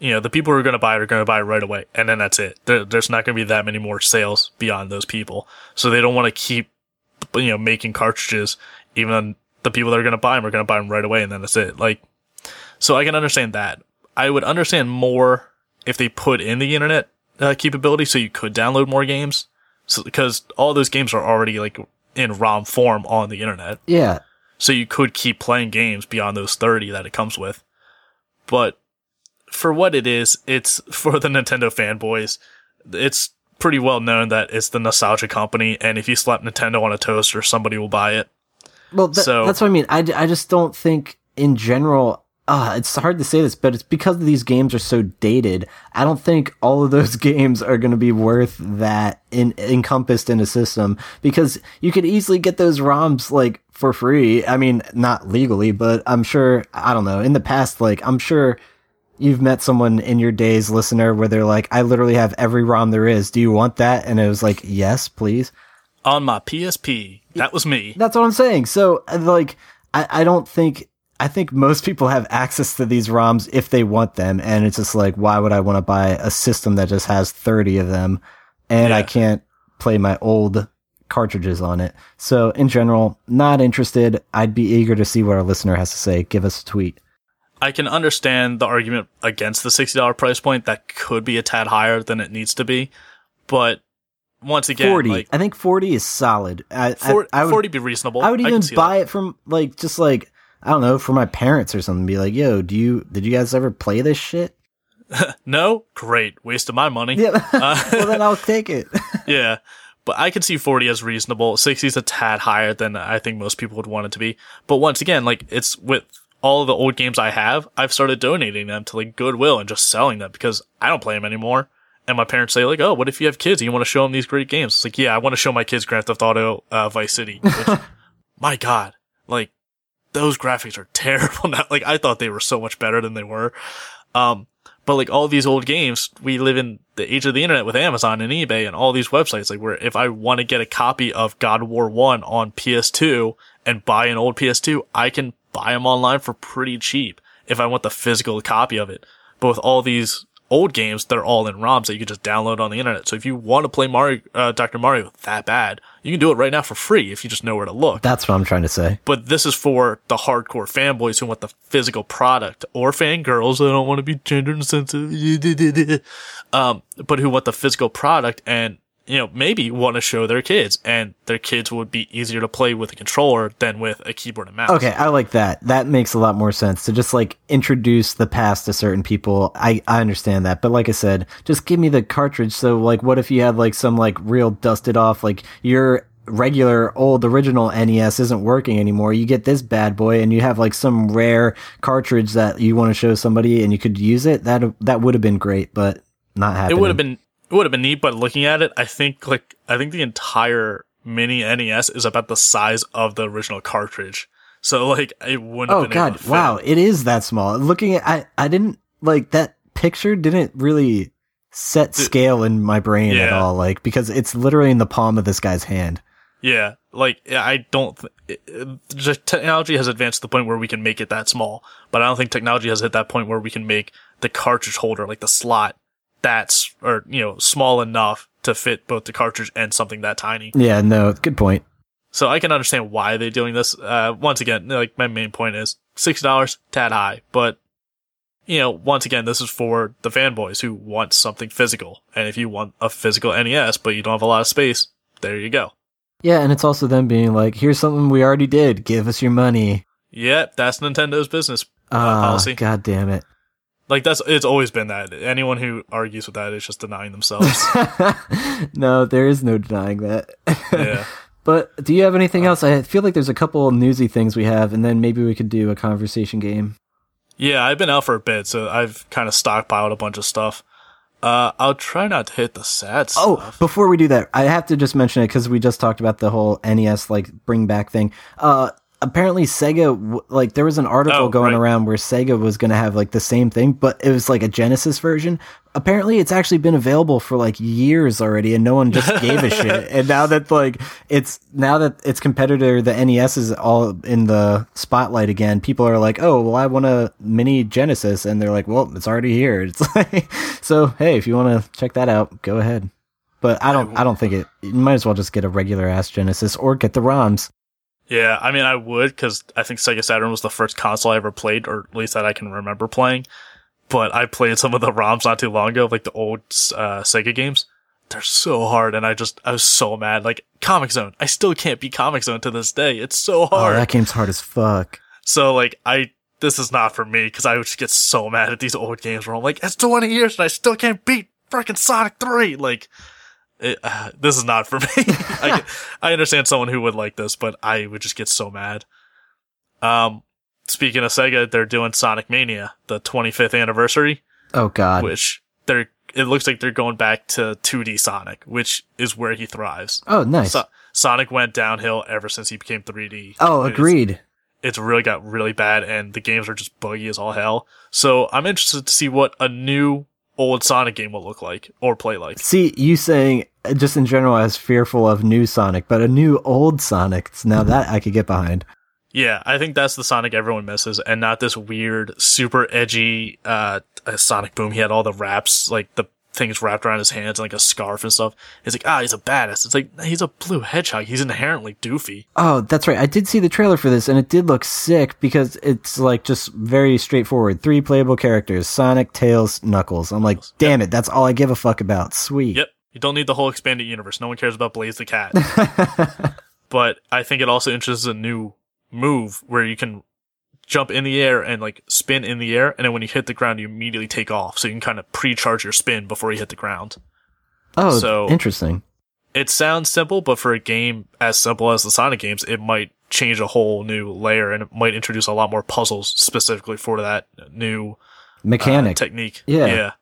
you know, the people who are going to buy it are going to buy it right away. And then that's it. There, there's not going to be that many more sales beyond those people. So they don't want to keep, you know, making cartridges, even the people that are going to buy them are going to buy them right away. And then that's it. Like, so I can understand that. I would understand more if they put in the internet uh, capability so you could download more games. So, because all those games are already like in ROM form on the internet. Yeah. So you could keep playing games beyond those 30 that it comes with. But for what it is, it's [LAUGHS] for the Nintendo fanboys. It's pretty well known that it's the nostalgia company, and if you slap Nintendo on a toaster, somebody will buy it. Well, So- that's what I mean. I, I just don't think, in general, uh, it's hard to say this, but it's because these games are so dated. I don't think all of those [LAUGHS] games are going to be worth that in, encompassed in a system because you could easily get those ROMs like for free. I mean, not legally, but I'm sure, I don't know, in the past, like, I'm sure you've met someone in your days, listener, where they're like, I literally have every ROM there is. Do you want that? And it was like, yes, please. On my PSP. That was me. That's what I'm saying. So, like, I, I don't think I think most people have access to these ROMs if they want them, and it's just like, why would I want to buy a system that just has 30 of them and yeah. I can't play my old cartridges on it? So, in general, not interested. I'd be eager to see what our listener has to say. Give us a tweet. I can understand the argument against the $60 price point. That could be a tad higher than it needs to be. But once again, 40. Like, I think 40 is solid. I, 40, I, I would, 40 be reasonable. I would even buy that. it from, like, just like, I don't know, for my parents or something. Be like, yo, do you did you guys ever play this shit? [LAUGHS] no, great, waste of my money. Yeah, uh, [LAUGHS] well then I'll take it. [LAUGHS] yeah, but I can see forty as reasonable. Sixty is a tad higher than I think most people would want it to be. But once again, like it's with all the old games I have, I've started donating them to like Goodwill and just selling them because I don't play them anymore. And my parents say like, "Oh, what if you have kids and you want to show them these great games?" It's like, "Yeah, I want to show my kids Grand Theft Auto, uh, Vice City." Which, my God, like those graphics are [LAUGHS] terrible now. Like I thought they were so much better than they were. Um, but like all these old games, we live in the age of the internet with Amazon and eBay and all these websites. Like where if I want to get a copy of God War 1 on PS2 and buy an old PS2, I can buy them online for pretty cheap if I want the physical copy of it. But with all these old games, they're all in ROMs that you can just download on the internet. So if you want to play Mario, uh, Dr. Mario that bad, you can do it right now for free if you just know where to look. That's what I'm trying to say. But this is for the hardcore fanboys who want the physical product or fangirls that don't want to be gender insensitive, [LAUGHS] um, but who want the physical product and you know, maybe want to show their kids and their kids would be easier to play with a controller than with a keyboard and mouse. Okay, I like that. That makes a lot more sense to just like introduce the past to certain people. I, I understand that. But like I said, just give me the cartridge. So like what if you have like some like real dusted off, like your regular old original NES isn't working anymore. You get this bad boy and you have like some rare cartridge that you want to show somebody and you could use it. That that would have been great, but not happening. It would have been it would have been neat, but looking at it, I think like I think the entire mini NES is about the size of the original cartridge. So like it wouldn't. Oh god! Wow, it is that small. Looking at I I didn't like that picture. Didn't really set scale in my brain yeah. at all. Like because it's literally in the palm of this guy's hand. Yeah, like I don't. Th- it, technology has advanced to the point where we can make it that small, but I don't think technology has hit that point where we can make the cartridge holder, like the slot, that's or you know small enough to fit both the cartridge and something that tiny. Yeah, no, good point. So I can understand why they're doing this. Uh, once again, like my main point is six dollars, tad high, but you know, once again, this is for the fanboys who want something physical. And if you want a physical NES, but you don't have a lot of space, there you go. Yeah, and it's also them being like, here's something we already did. Give us your money. Yep, that's Nintendo's business uh, uh, policy. God damn it. Like that's it's always been that. Anyone who argues with that is just denying themselves. [LAUGHS] no, there is no denying that. yeah. [LAUGHS] But do you have anything uh, else? I feel like there's a couple newsy things we have, and then maybe we could do a conversation game. Yeah, I've been out for a bit, so I've kind of stockpiled a bunch of stuff. Uh, I'll try not to hit the sad oh, stuff. Oh, before we do that, I have to just mention it because we just talked about the whole NES like bring back thing. Uh, apparently Sega like there was an article oh, going right. around where Sega was going to have like the same thing but it was like a Genesis version. Apparently it's actually been available for like years already and no one just [LAUGHS] gave a shit. And now that like it's now that its competitor the NES is all in the spotlight again, people are like, "Oh, well I want a mini Genesis." And they're like, "Well, it's already here." It's [LAUGHS] like so hey, if you want to check that out, go ahead. But I don't I don't think it you might as well just get a regular ass Genesis or get the ROMs. Yeah, I mean, I would because I think Sega Saturn was the first console I ever played, or at least that I can remember playing. But I played some of the ROMs not too long ago, like the old uh, Sega games. They're so hard, and I just I was so mad. Like Comix Zone, I still can't beat Comix Zone to this day. It's so oh, hard. Oh, that game's hard as fuck. So like I this is not for me because I would just get so mad at these old games where I'm like, it's 20 years and I still can't beat freaking Sonic 3. Like, it, uh, this is not for me. [LAUGHS] I, [LAUGHS] I understand someone who would like this, but I would just get so mad. Um, speaking of Sega, they're doing Sonic Mania, the 25th anniversary, Oh God. which they're it looks like they're going back to 2D Sonic, which is where he thrives. Oh, nice. So- Sonic went downhill ever since he became 3D. oh, It's- agreed. It's really got really bad, and the games are just buggy as all hell. So I'm interested to see what a new old Sonic game will look like or play like. See, you saying uh, just in general, I was fearful of new Sonic, but a new old Sonic. Now that I could get behind. Yeah, I think that's the Sonic everyone misses, and not this weird, super edgy uh, uh, Sonic Boom. He had all the raps, like the things wrapped around his hands, and like a scarf and stuff. He's like, ah, he's a badass. It's like he's a blue hedgehog. He's inherently doofy. Oh, that's right. I did see the trailer for this, and it did look sick because it's like just very straightforward. Three playable characters: Sonic, Tails, Knuckles. I'm like, damn it, that's all I give a fuck about. Sweet. Yep. You don't need the whole expanded universe. No one cares about Blaze the Cat. [LAUGHS] but I think it also introduces a new move where you can jump in the air and like spin in the air, and then when you hit the ground, you immediately take off. So you can kind of pre-charge your spin before you hit the ground. Oh, So- interesting. It sounds simple, but for a game as simple as the Sonic games, it might change a whole new layer and it might introduce a lot more puzzles specifically for that new uh, Mechanic. technique. Yeah. Yeah.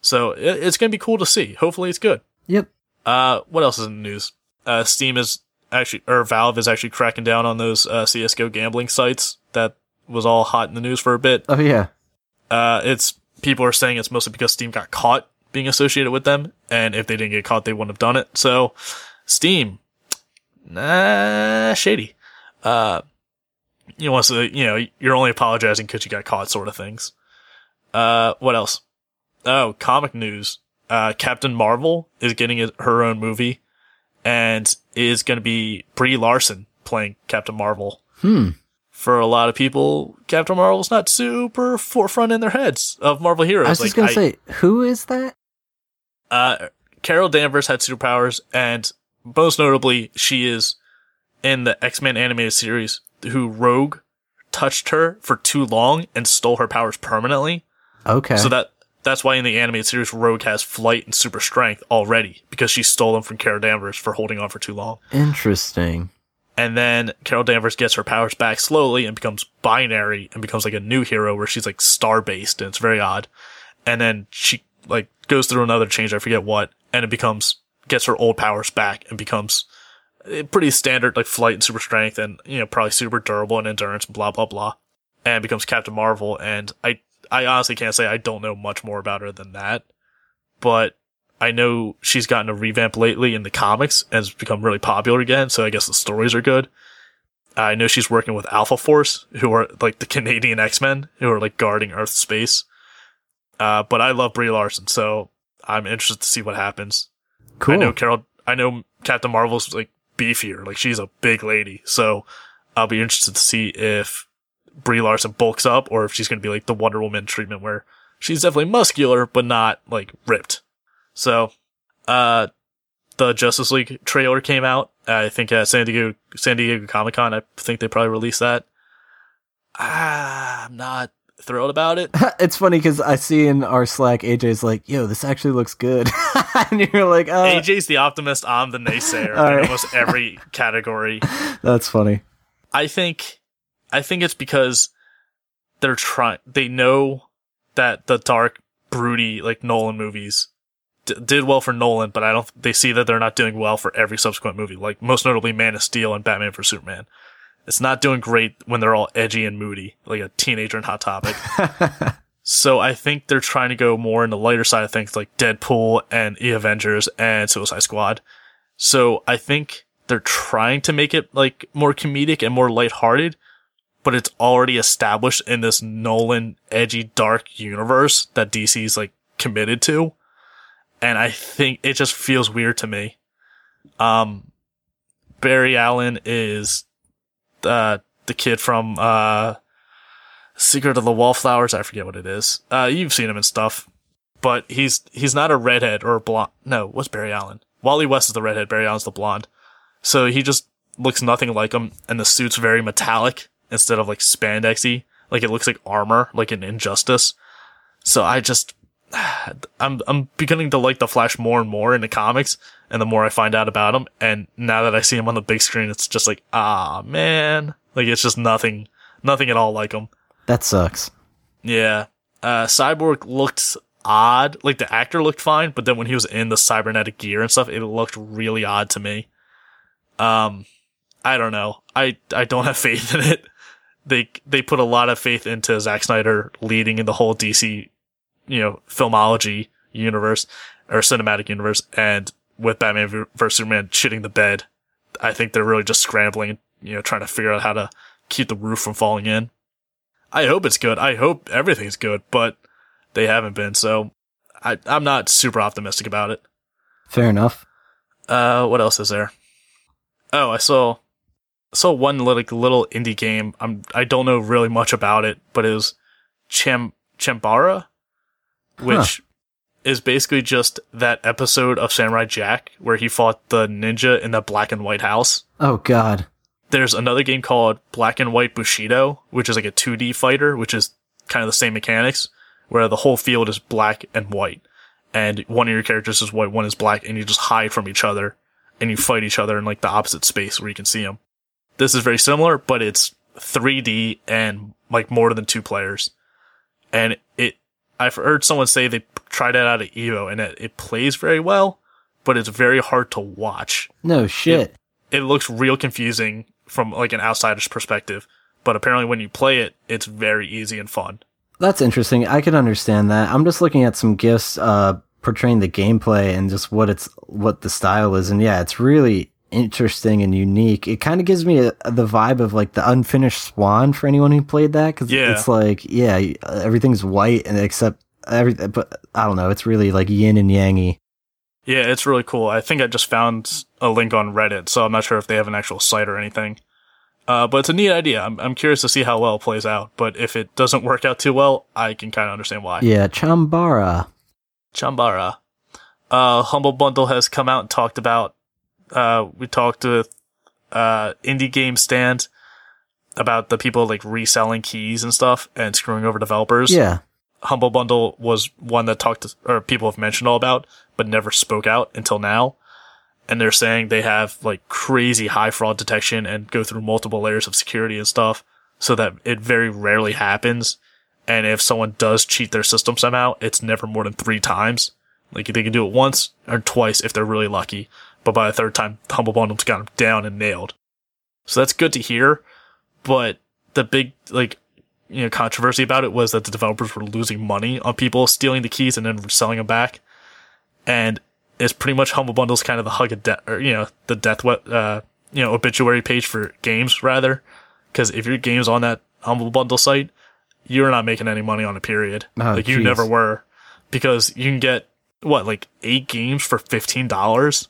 So it, it's going to be cool to see. Hopefully it's good. yep. Uh, what else is in the news? Uh, Steam is actually, or Valve is actually cracking down on those, uh, CSGO gambling sites that was all hot in the news for a bit. Oh yeah. Uh, it's, people are saying it's mostly because Steam got caught being associated with them. And if they didn't get caught, they wouldn't have done it. So Steam, nah, shady. Uh, you want to, you know, you're only apologizing because you got caught sort of things. Uh, what else? Oh, comic news. Uh, Captain Marvel is getting her own movie and is going to be Brie Larson playing Captain Marvel. Hmm. For a lot of people, Captain Marvel's not super forefront in their heads of Marvel heroes. I was just gonna I- say, who is that? uh, Carol Danvers had superpowers, and most notably, she is in the X Men animated series. Who Rogue touched her for too long and stole her powers permanently. Okay. So that that's why in the animated series, Rogue has flight and super strength already because she stole them from Carol Danvers for holding on for too long. Interesting. And then Carol Danvers gets her powers back slowly and becomes binary and becomes like a new hero where she's like star based and it's very odd. And then she like goes through another change, I forget what, and it becomes, gets her old powers back and becomes pretty standard like flight and super strength and, you know, probably super durable and endurance and blah, blah, blah. And becomes Captain Marvel. And I, I honestly can't say I don't know much more about her than that, but I know she's gotten a revamp lately in the comics and has become really popular again, so I guess the stories are good. I know she's working with Alpha Force, who are like the Canadian X Men, who are like guarding Earth space. Uh, but I love Brie Larson, so I'm interested to see what happens. Cool. I know Carol, I know Captain Marvel's like beefier, like she's a big lady, so I'll be interested to see if Brie Larson bulks up or if she's going to be like the Wonder Woman treatment where she's definitely muscular, but not like ripped. So, uh, the Justice League trailer came out. I think at San Diego, San Diego Comic Con. I think they probably released that. Ah, I'm not thrilled about it. [LAUGHS] it's funny because I see in our Slack, AJ's like, "Yo, this actually looks good," [LAUGHS] and you're like, "Oh, AJ's the optimist. I'm the naysayer All in right. almost every [LAUGHS] category. that's funny." I think, I think it's because they're trying, they know that the dark, broody, like Nolan movies d- did well for Nolan, but I don't, they see that they're not doing well for every subsequent movie, like most notably Man of Steel and Batman for Superman. It's not doing great when they're all edgy and moody, like a teenager in Hot Topic. [LAUGHS] so I think they're trying to go more in the lighter side of things, like Deadpool and The Avengers and Suicide Squad. So I think they're trying to make it like more comedic and more lighthearted, but it's already established in this Nolan edgy dark universe that DC's like committed to. And I think it just feels weird to me. Um, Barry Allen is, uh, the kid from, uh, Secret of the Wallflowers. I forget what it is. Uh, you've seen him and stuff, but he's, he's not a redhead or a blonde. No, what's Barry Allen? Wally West is the redhead. Barry Allen's the blonde. So he just looks nothing like him, and the suit's very metallic instead of like spandexy. Like it looks like armor, like an injustice. So I just, [SIGHS] I'm, I'm beginning to like the Flash more and more in the comics, and the more I find out about him, and now that I see him on the big screen, it's just like, ah, man. Like it's just nothing, Nothing at all like him. That sucks. Yeah. Uh, Cyborg looked odd. Like the actor looked fine, but then when he was in the cybernetic gear and stuff, it looked really odd to me. Um, I don't know. I, I don't [LAUGHS] have faith in it. They, they put a lot of faith into Zack Snyder leading in the whole DC, you know, filmology universe or cinematic universe. And with Batman vs Superman shitting the bed, I think they're really just scrambling, you know, trying to figure out how to keep the roof from falling in. I hope it's good. I hope everything's good, but they haven't been. So I, I'm not super optimistic about it. Fair enough. Uh, what else is there? Oh, I saw saw one like little indie game. I'm I don't know really much about it, but it was Cham Chambara, which is basically just that episode of Samurai Jack where he fought the ninja in the black and white house. Oh God. There's another game called Black and White Bushido, which is like a 2D fighter, which is kind of the same mechanics, where the whole field is black and white. And one of your characters is white, one is black, and you just hide from each other, and you fight each other in like the opposite space where you can see them. This is very similar, but it's 3D and like more than two players. And it, I've heard someone say they tried it out at Evo, and it, it plays very well, but it's very hard to watch No shit. it looks real confusing from like an outsider's perspective. But apparently when you play it, it's very easy and fun. That's interesting. I can understand that. I'm just looking at some gifs uh portraying the gameplay and just what it's what the style is and yeah, it's really interesting and unique. It kind of gives me a, the vibe of like the unfinished swan for anyone who played that cuz Yeah. it's like yeah, everything's white and except every but I don't know, it's really like yin and yangy. Yeah, it's really cool. I think I just found a link on Reddit, so I'm not sure if they have an actual site or anything. Uh, but it's a neat idea. I'm, I'm curious to see how well it plays out. But if it doesn't work out too well, I can kind of understand why. Yeah, Chambara. Chambara. Uh, Humble Bundle has come out and talked about, uh, we talked with, uh, Indie Game Stand about the people like reselling keys and stuff and screwing over developers. Yeah. Humble Bundle was one that talked to, or people have mentioned all about, but never spoke out until now. And they're saying they have like crazy high fraud detection and go through multiple layers of security and stuff so that it very rarely happens. And if someone does cheat their system somehow, it's never more than three times. Like they can do it once or twice if they're really lucky. But by the third time, Humble Bundle's got him down and nailed. So that's good to hear. But the big, like, you know, controversy about it was that the developers were losing money on people stealing the keys and then selling them back. And it's pretty much Humble Bundle's kind of the hug of death, or, you know, the death, uh, you know, obituary page for games rather. Cause if your game's on that Humble Bundle site, you're not making any money on a period. Oh, like you never were. Because you can get, what, like eight games for $15?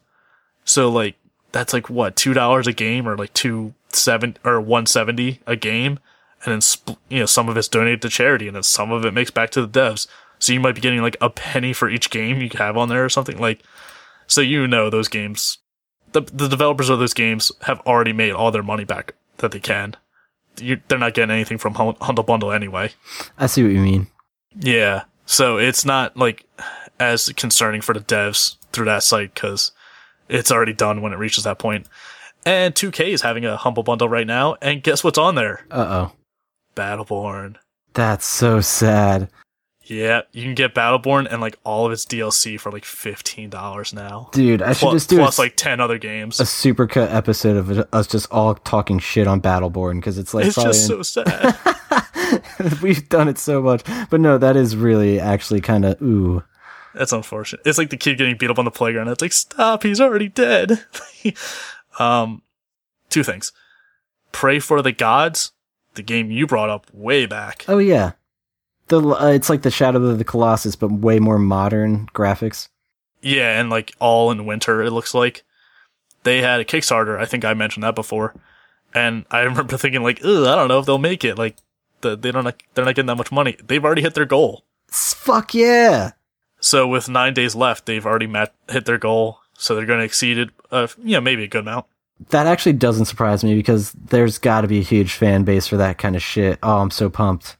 So like, that's like what, $2 a game or like two seven or 170 a game? And then spl- you know some of it's donated to charity and then some of it makes back to the devs. So you might be getting like a penny for each game you have on there or something like so you know those games. The, the developers of those games have already made all their money back that they can. You, they're not getting anything from Hum- Humble Bundle anyway. I see what you mean. yeah. So it's not like as concerning for the devs through that site because it's already done when it reaches that point and 2k is having a humble bundle right now and guess what's on there Uh-oh. Battleborn. That's so sad. Yeah, you can get Battleborn and like all of its DLC for like fifteen dollars now. Dude, I should Plus, just do plus a, like ten other games. a supercut episode of us just all talking shit on Battleborn because it's like it's just so sad. [LAUGHS] we've done it so much. But no, that is really actually kind of ooh. That's unfortunate. It's like the kid getting beat up on the playground. It's like, stop, he's already dead. [LAUGHS] um, two things. Praey for the Gods, the game you brought up way back. Oh yeah, the uh, it's like the Shadow of the Colossus, but way more modern graphics. Yeah, and like all in winter, it looks like. They had a Kickstarter. I think I mentioned that before. And I remember [LAUGHS] thinking like, Ugh, I don't know if they'll make it. Like, the, they don't, they're not getting that much money. They've already hit their goal. Fuck yeah! So with nine days left, they've already met, hit their goal. So they're going to exceed it, uh, you know, maybe a good amount. That actually doesn't surprise me because there's got to be a huge fan base for that kind of shit. Oh, I'm so pumped.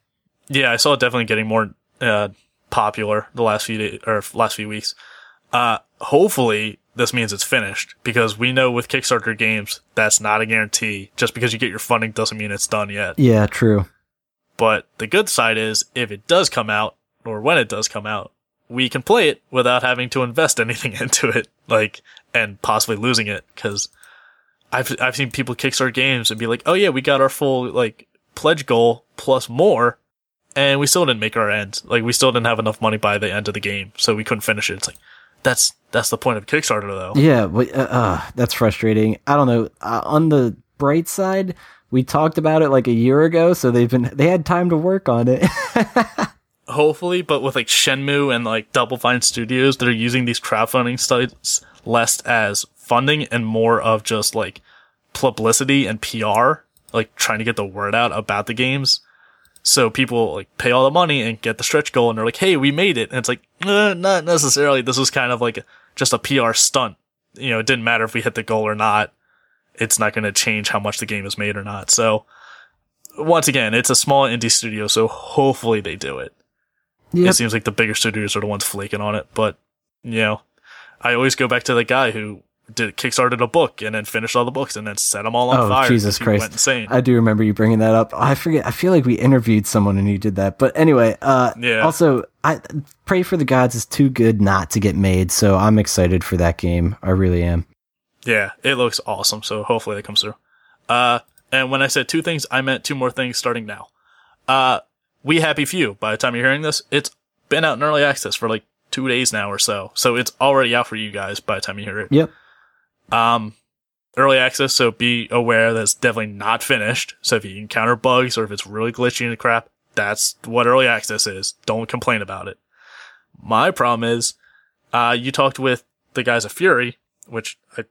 Yeah, I saw it definitely getting more, uh, popular the last few days, or last few weeks. Uh, hopefully this means it's finished because we know with Kickstarter games that's not a guarantee. Just because you get your funding doesn't mean it's done yet. Yeah, true. But the good side is if it does come out or when it does come out, we can play it without having to invest [LAUGHS] anything into it, like, and possibly losing it. Cause I've, I've seen people kickstart games and be like, oh yeah, we got our full, like, pledge goal plus more. And we still didn't make our end. Like, we still didn't have enough money by the end of the game. So we couldn't finish it. It's like, that's, that's the point of Kickstarter though. Yeah, but, uh, uh, that's frustrating. I don't know. Uh, on the bright side, we talked about it like a year ago, so they've been they had time to work on it. [LAUGHS] Hopefully, but with like Shenmue and like Double Fine Studios, they're using these crowdfunding sites less as funding and more of just like publicity and PR, like trying to get the word out about the games. So people like pay all the money and get the stretch goal and they're like, Hey, we made it. And it's like, eh, not necessarily. This was kind of like just a PR stunt. You know, it didn't matter if we hit the goal or not. It's not going to change how much the game is made or not. So once again, it's a small indie studio. So hopefully they do it. Yep. It seems like the bigger studios are the ones flaking on it, but you know, I always go back to the guy who did kickstarted a book and then finished all the books and then set them all on Oh, fire. Jesus Christ. Went insane. I do remember you bringing that up. I forget. I feel like we interviewed someone and you did that. But anyway, uh, Yeah. Also, I praey for the gods is too good not to get made. So I'm excited for that game. I really am. Yeah, it looks awesome. So hopefully that comes through. Uh, and when I said two things, I meant two more things starting now. Uh, We Happy Few, by the time you're hearing this, it's been out in early access for like two days now or so. So it's already out for you guys by the time you hear it. Yep. Um, early access, so be aware that it's definitely not finished. So if you encounter bugs or if it's really glitchy and crap, that's what early access is. Don't complain about it. My problem is, uh, you talked with the guys at Furi, which I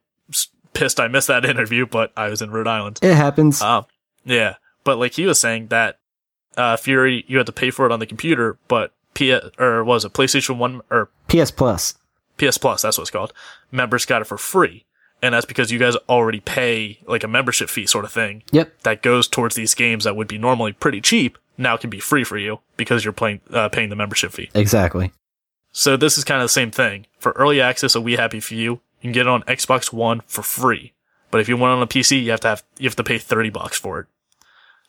pissed I missed that [LAUGHS] interview, but I was in Rhode Island. It happens. Um, yeah, but like he was saying that, uh, Furi, you had to pay for it on the computer, but P, or was it PlayStation 1 or PS Plus. PS Plus, that's what it's called. Members got it for free. And that's because you guys already pay like a membership fee sort of thing Yep. that goes towards these games that would be normally pretty cheap. Now can be free for you because you're playing, uh, paying the membership fee. Exactly. So this is kind of the same thing. For early access of We Happy Few, you You can get it on Xbox One for free. But if you want it on a PC, you have to have, you have to pay 30 bucks for it.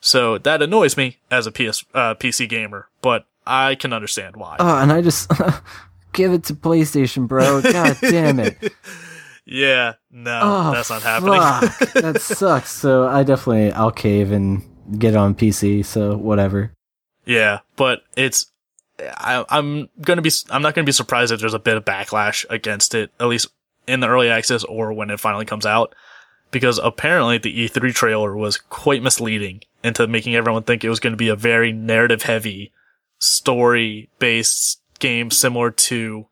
So that annoys me as a PS, uh, PC gamer, but I can understand why. Oh, and I just [LAUGHS] give it to PlayStation, bro. [LAUGHS] God damn it. yeah, no, Oh, that's not happening. [LAUGHS] that sucks. So I definitely I'll cave and get it on PC. So whatever. Yeah, but it's I, I'm gonna be I'm not gonna be surprised if there's a bit of backlash against it, at least in the early access or when it finally comes out, because apparently the E3 trailer was quite misleading into making everyone think it was going to be a very narrative heavy, story based game similar to.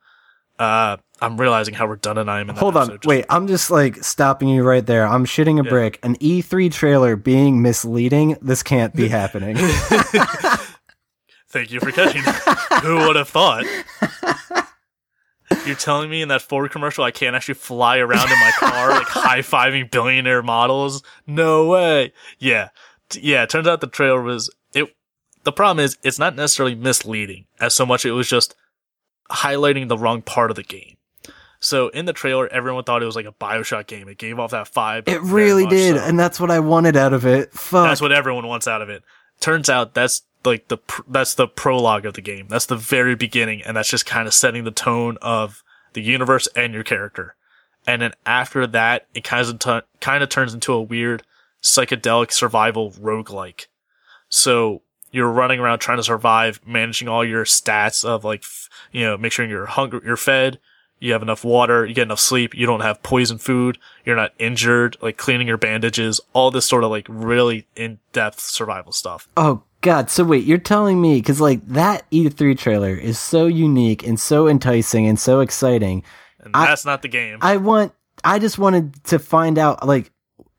Uh, I'm realizing how redundant I am in that Hold on. Just- Wait, I'm just like stopping you right there. I'm shitting a Yeah. brick. An E3 trailer being misleading. This can't be happening. [LAUGHS] Thank you for catching. [LAUGHS] Who would have thought? You're telling me in that Ford commercial I can't actually fly around in my car like [LAUGHS] high fiving billionaire models? No way. Yeah. Yeah, it turns out the trailer was it the problem is it's not necessarily misleading as so much it was just highlighting the wrong part of the game. So in the trailer everyone thought it was like a BioShock game. It gave off that vibe. It really did, so. and that's what I wanted out of it. Fuck. That's what everyone wants out of it. Turns out that's like the pr- that's the prologue of the game. That's the very beginning, and that's just kind of setting the tone of the universe and your character. And then after that, it kind of t- kind of turns into a weird psychedelic survival roguelike. So you're running around trying to survive, managing all your stats of like, you know, make sure you're hungry, you're fed, you have enough water, you get enough sleep, you don't have poison food, you're not injured, like cleaning your bandages, all this sort of like really in-depth survival stuff. Oh God! So wait, you're telling me because like that E3 trailer is so unique and so enticing and so exciting. And I- that's not the game. I want. I just wanted to find out, like,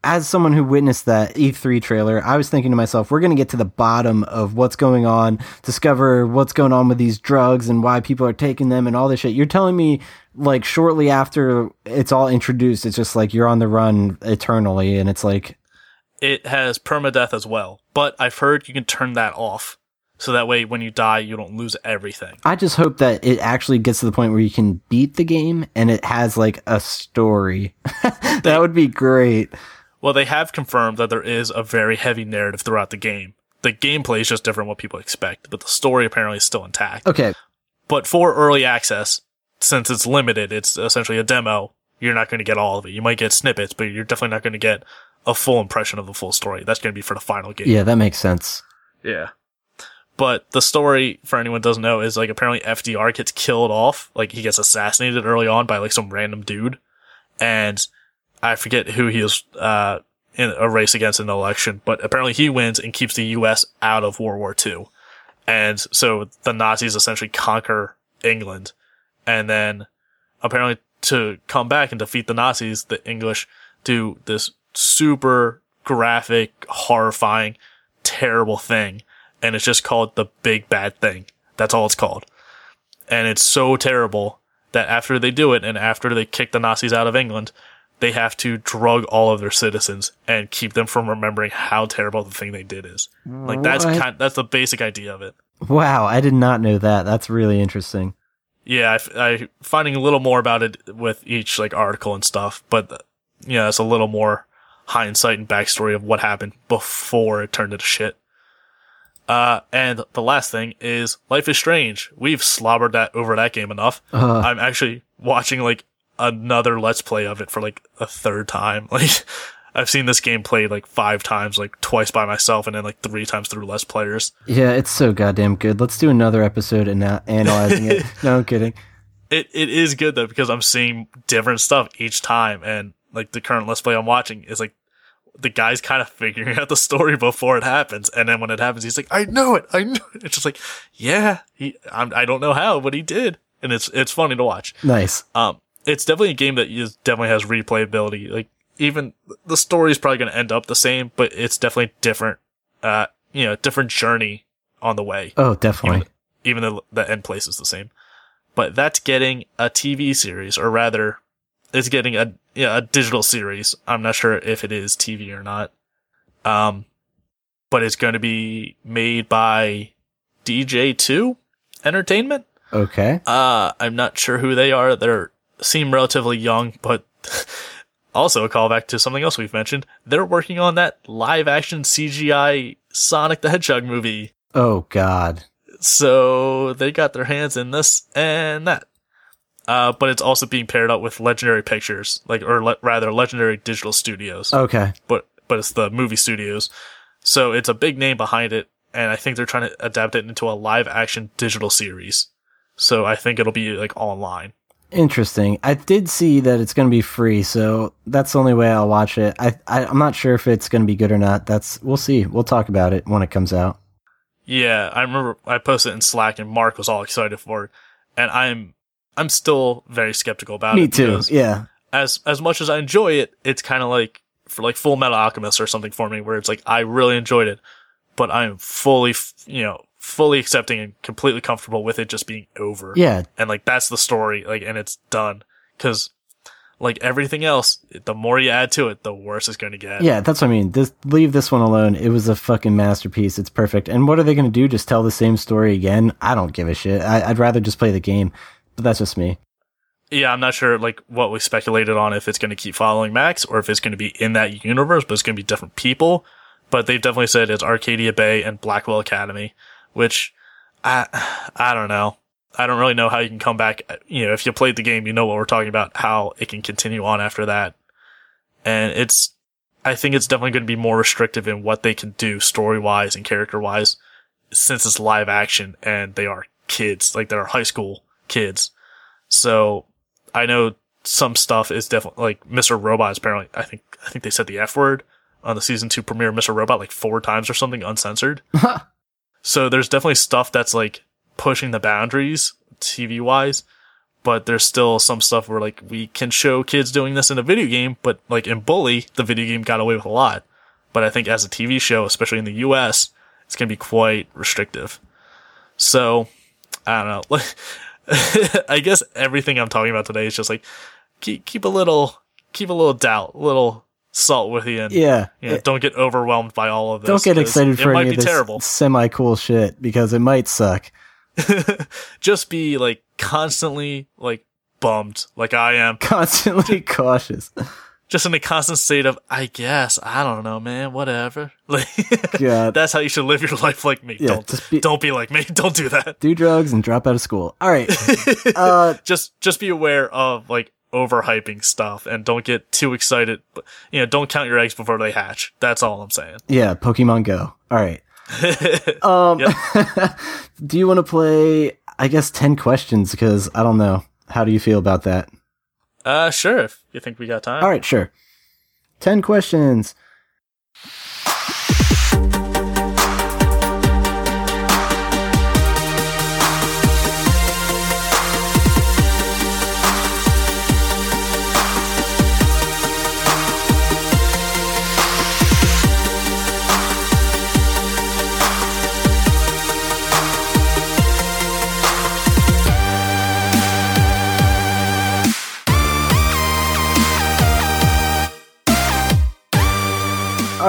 as someone who witnessed that E3 trailer, I was thinking to myself, we're going to get to the bottom of what's going on, discover what's going on with these drugs and why people are taking them and all this shit. You're telling me, like, shortly after it's all introduced, it's just like you're on the run eternally, and it's like, it has permadeath as well, but I've heard you can turn that off. So that way, when you die, you don't lose everything. I just hope that it actually gets to the point where you can beat the game and it has like a story. [LAUGHS] that would be great. Well, they have confirmed that there is a very heavy narrative throughout the game. The gameplay is just different what people expect, but the story apparently is still intact. Okay. But for early access, since it's limited, it's essentially a demo, you're not going to get all of it. You might get snippets, but you're definitely not going to get a full impression of the full story. That's going to be for the final game. Yeah, that makes sense. Yeah. But the story, for anyone who doesn't know, is like apparently FDR gets killed off. Like he gets assassinated early on by like some random dude. And I forget who he is, uh, in a race against an election, but apparently he wins and keeps the US out of World War II. And so the Nazis essentially conquer England. And then apparently to come back and defeat the Nazis, the English do this super graphic, horrifying, terrible thing. And it's just called the big bad thing. That's all it's called. And it's so terrible that after they do it and after they kick the Nazis out of England, they have to drug all of their citizens and keep them from remembering how terrible the thing they did is. Like that's What? kind that's the basic idea of it. Wow, I did not know that. That's really interesting. Yeah, I, I finding a little more about it with each like article and stuff, but yeah, it's a little more hindsight and backstory of what happened before it turned into shit. Uh, and the last thing is Life is Strange. We've slobbered that over that game enough. Uh, I'm actually watching like another let's play of it for like a third time. [LAUGHS] Like I've seen this game played like five times, like twice by myself and then like three times through less players. yeah, it's so goddamn good. Let's do another episode and now analyzing it. [LAUGHS] No, I'm kidding. It it is good though because I'm seeing different stuff each time and like the current let's play I'm watching is like the guy's kind of figuring out the story before it happens and then when it happens he's like I know it I know it it's just like yeah he I'm, I don't know how but he did and it's it's funny to watch Nice. um it's definitely a game that is, definitely has replayability like even the story is probably going to end up the same but it's definitely different uh you know different journey on the way Oh, definitely. even though the end place is the same. But that's getting a TV series, or rather, it's getting a yeah, a digital series. I'm not sure if it is TV or not. Um, but it's going to be made by DJ2 Entertainment. Okay. Uh, I'm not sure who they are. They seem relatively young, but [LAUGHS] also a callback to something else we've mentioned. They're working on that live action CGI Sonic the Hedgehog movie. Oh God. So they got their hands in this and that. Uh, but it's also being paired up with Legendary Pictures, like, or le- rather, Legendary Digital Studios. Okay. But but it's the movie studios, so it's a big name behind it, and I think they're trying to adapt it into a live action digital series. So I think it'll be like online. Interesting. I did see that it's going to be free, so that's the only way I'll watch it. I, I I'm not sure if it's going to be good or not. That's we'll see. We'll talk about it when it comes out. Yeah, I remember I posted it in Slack, and Mark was all excited for it, and I'm I'm still very skeptical about Me it. Me too. Yeah. as as much as I enjoy it, it's kind of like for like Full Metal Alchemist or something for me, where it's like I really enjoyed it, but I am fully, you know, fully accepting and completely comfortable with it just being over. Yeah. and like that's the story, like, and it's done. Because like everything else, the more you add to it, the worse it's going to get. Yeah, that's what I mean. This, leave this one alone. It was a fucking masterpiece. It's perfect. And what are they going to do? Just tell the same story again? I don't give a shit. I, I'd rather just play the game. But that's just me. yeah. I'm not sure like what we speculated on if it's going to keep following Max or if it's going to be in that universe, but it's going to be different people. But they've definitely said it's Arcadia Bay and Blackwell Academy, which I I don't know. I don't really know how you can come back. You know, if you played the game, you know what we're talking about, how it can continue on after that. And it's, I think it's definitely going to be more restrictive in what they can do story wise and character wise since it's live action and they are kids, like they're high school kids. So I know some stuff is definitely like Mr. Robot is apparently, I think, I think they said the F word on the season two premiere Mr. Robot like four times or something uncensored. [LAUGHS] So there's definitely stuff that's like pushing the boundaries TV wise, but there's still some stuff where like we can show kids doing this in a video game, but like in Bully, the video game got away with a lot. But I think as a TV show, especially in the US, it's going to be quite restrictive. So I don't know. [LAUGHS] I guess everything I'm talking about today is just like keep keep a little keep a little doubt, little salt with you and Yeah. you know, don't get overwhelmed by all of this. Don't get excited it for might any be of this terrible. semi cool shit because it might suck. [LAUGHS] Just be like constantly like bummed, like I am. [LAUGHS] Constantly cautious. Just in a constant state of, I guess, I don't know, man, whatever. [LAUGHS] Like, God. that's how you should live your life like me. Yeah, don't, just be- don't be like me. Don't do that. Do drugs and drop out of school. All right. Uh, just, just be aware of like overhyping stuff and don't get too excited. But, you know, don't count your eggs before they hatch. That's all I'm saying. yeah, Pokemon Go. All right. [LAUGHS] Um, [LAUGHS] do you want to play? I guess ten questions because I don't know. How do you feel about that? Uh, sure. If you think we got time. All right, sure. Ten questions.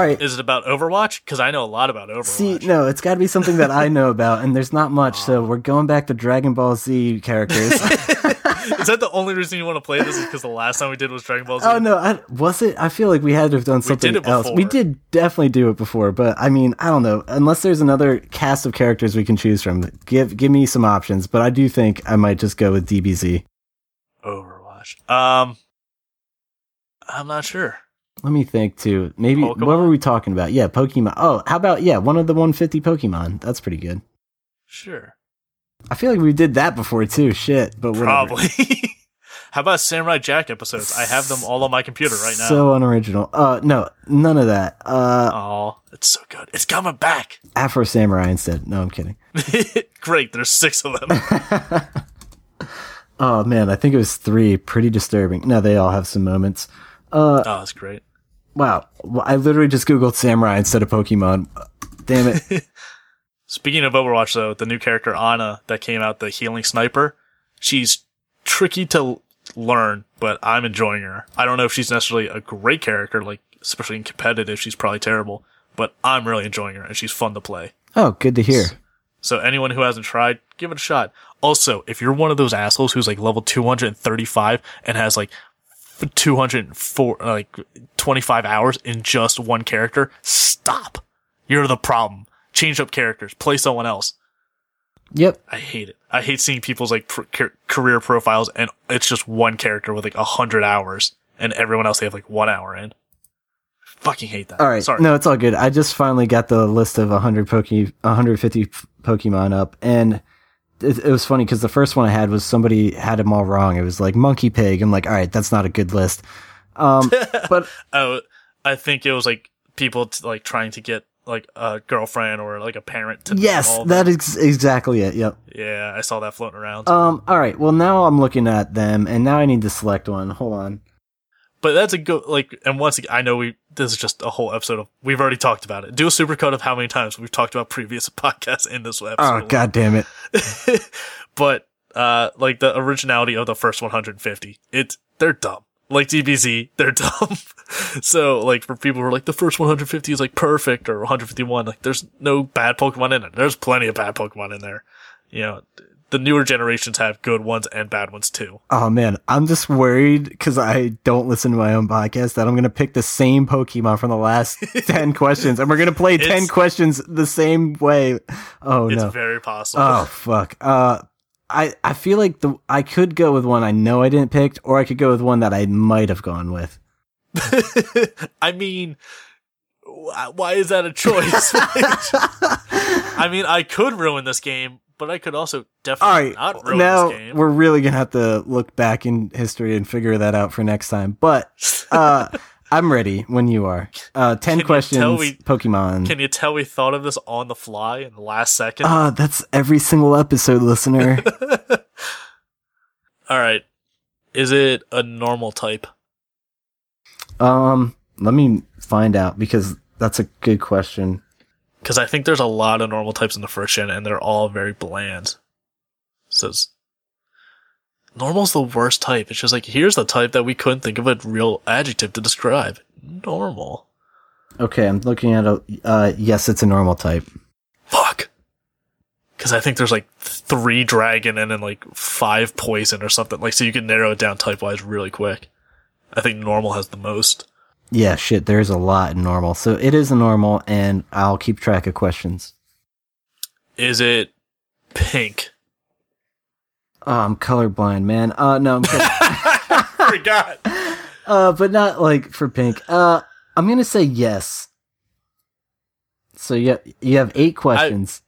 All right. Is it about Overwatch? Because I know a lot about Overwatch. See, no, it's got to be something that I know about, and there's not much. So we're going back to Dragon Ball Z characters. [LAUGHS] Is that the only reason you want to play this? Is because the last time we did was Dragon Ball Z? oh no, I, was it? I feel like we had to have done something did it else. We did definitely do it before, but I mean, I don't know. Unless there's another cast of characters we can choose from, give give me some options. But I do think I might just go with DBZ. Overwatch. Um, I'm not sure. Let me think too. Maybe what Pokemon? were we talking about? Yeah, Pokemon. Oh, how about yeah, one of the 150 Pokemon. That's pretty good. Sure. I feel like we did that before too. Shit, but whatever. Probably. [LAUGHS] How about Samurai Jack episodes? I have them all on my computer right now. So unoriginal. Uh, no, none of that. Uh, oh, it's so good. It's coming back. Afro Samurai instead. No, I'm kidding. [LAUGHS] Great. There's six of them. [LAUGHS] Oh man, I think it was three. Pretty disturbing. No, they all have some moments. Uh, oh, that's great. Wow, I literally just googled samurai instead of Pokemon. Damn it. [LAUGHS] Speaking of Overwatch, though, the new character Ana that came out, the healing sniper, she's tricky to learn, but I'm enjoying her. I don't know if she's necessarily a great character, like especially in competitive, she's probably terrible, but I'm really enjoying her and she's fun to play. oh, good to hear. So anyone who hasn't tried, give it a shot. Also, if you're one of those assholes who's like level 235 and has like 204, like 25 hours in just one character, stop. You're the problem. Change up characters. Play someone else. Yep. I hate it. I hate seeing people's like pr- career profiles and it's just one character with like a hundred hours and everyone else they have like one hour in. Fucking hate that. All right. Sorry. No, it's all good. I just finally got the list of 100 Poke, 150 Pokemon up, and it, it was funny because the first one I had was somebody had them all wrong. It was like Monkey Pig. I'm like, all right, that's not a good list. Um, [LAUGHS] but Oh, I think it was like people t- like trying to get like a girlfriend or like a parent to yes, that is exactly it. Yep. Yeah, I saw that floating around. Um. All right. Well, now I'm looking at them, and now I need to select one. Hold on. But that's a good like. And once again, I know we this is just a whole episode of we've already talked about it. Do a supercut of how many times we've talked about previous [LAUGHS] podcasts in this episode. Oh God damn it! [LAUGHS] but uh, like the originality of the first 150, it's they're dumb. Like DBZ, they're [LAUGHS] dumb. so like for people who are like the first 150 is like perfect or 151, like there's no bad Pokemon in it. There's plenty of bad Pokemon in there. You know, the newer generations have good ones and bad ones too. Oh man, I'm just worried because I don't listen to my own podcast that I'm gonna pick the same Pokemon from the last [LAUGHS] ten questions, and we're gonna play ten It's- questions the same way. Oh It's no! very possible. Oh fuck! Uh, I I feel like the I could go with one I know I didn't pick, or I could go with one that I might have gone with. [LAUGHS] I mean, wh- why is that a choice? [LAUGHS] I mean, I could ruin this game, but I could also definitely right, not ruin now this game. we're really gonna have to look back in history and figure that out for next time. But uh, [LAUGHS] I'm ready when you are. Uh, ten Can questions, we- Pokemon. Can you tell we thought of this on the fly in the last second? Ah, that's every single episode, listener. [LAUGHS] All right. Is it a normal type? um, let me find out because that's a good question. Because I think there's a lot of normal types in the first gen, and they're all very bland. So normal's the worst type. It's just like here's the type that we couldn't think of a real adjective to describe. normal. Okay, I'm looking at a. Uh, yes, it's a normal type. Fuck. Because I think there's like three dragon and then like five poison or something. Like, so you can narrow it down type wise really quick. I think normal has the most. Yeah, shit, there's a lot in normal. So it is a normal, and I'll keep track of questions. Is it pink? Oh, I'm colorblind, man. Uh, no, I'm. [LAUGHS] Forgot. [LAUGHS] uh, but not like for pink. Uh, I'm gonna say yes. So you you have eight questions.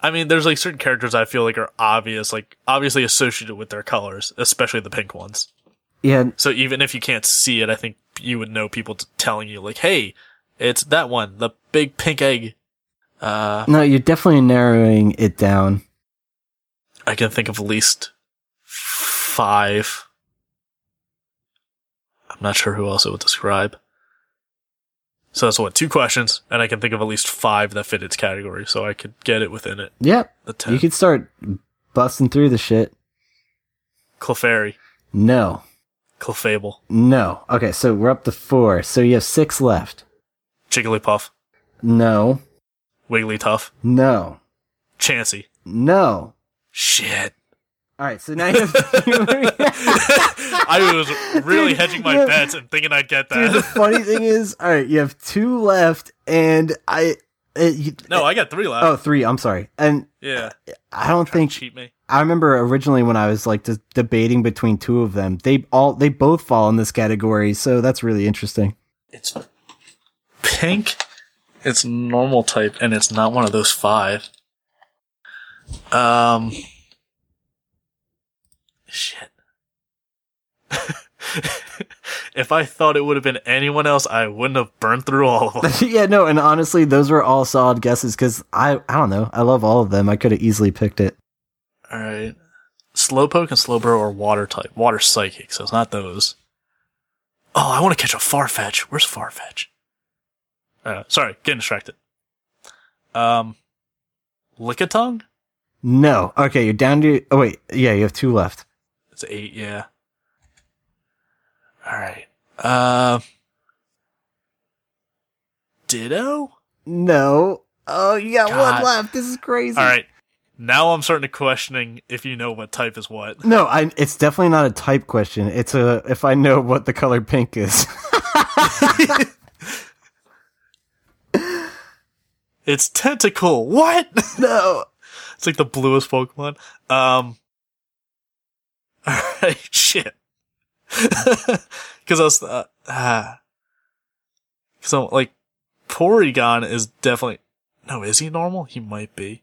I mean, there's like certain characters I feel like are obvious, like obviously associated with their colors, especially the pink ones. Yeah, So even if you can't see it, I think you would know people t- telling you like, "Hey, it's that one, the big pink egg." Uh, no, you're definitely narrowing it down. I can think of at least five. I'm not sure who else it would describe. So that's what two questions, and I can think of at least five that fit its category, so I could get it within it. Yep, The ten. you could start busting through the shit. Clefairy, No, Clefable, no. Okay, so we're up to four. So you have six left. Jigglypuff, No, Wigglytuff, no, Chansey. no. Shit. All right, so now you have. [LAUGHS] I was really Dude, hedging my bets and thinking I'd get that. Dude, the funny thing is, all right, you have two left, and I. It, no, I got three left. Oh, three. I'm sorry. And yeah. I don't think Cheat me. I remember originally when I was like just debating between two of them. They all they both fall in this category, so that's really interesting. It's pink. It's normal type, and it's not one of those five. Um. Shit. [LAUGHS] [LAUGHS] if I thought it would have been anyone else, I wouldn't have burned through all of them. [LAUGHS] yeah, no, and honestly, those were all solid guesses because I I don't know, I love all of them. I could have easily picked it. all right. Slowpoke and Slowbro are water type, water psychic, so it's not those. Oh, I want to catch a Farfetch. Where's Farfetch? Uh, sorry, getting distracted. Um, Lickitung? No, okay, you're down to. Oh wait, yeah, you have two left. It's eight, yeah. All right. Uh, Ditto. No. Oh, you got God. one left. This is crazy. All right. Now I'm starting to questioning if you know what type is what. No, I, it's definitely not a type question. It's a if I know what the color pink is. [LAUGHS] It's Tentacool. What? [LAUGHS] no. it's like the bluest Pokemon. Um. [LAUGHS] All right. Shit. [LAUGHS] Because I was uh, ah. So like, Porygon is definitely no. Is he normal? He might be.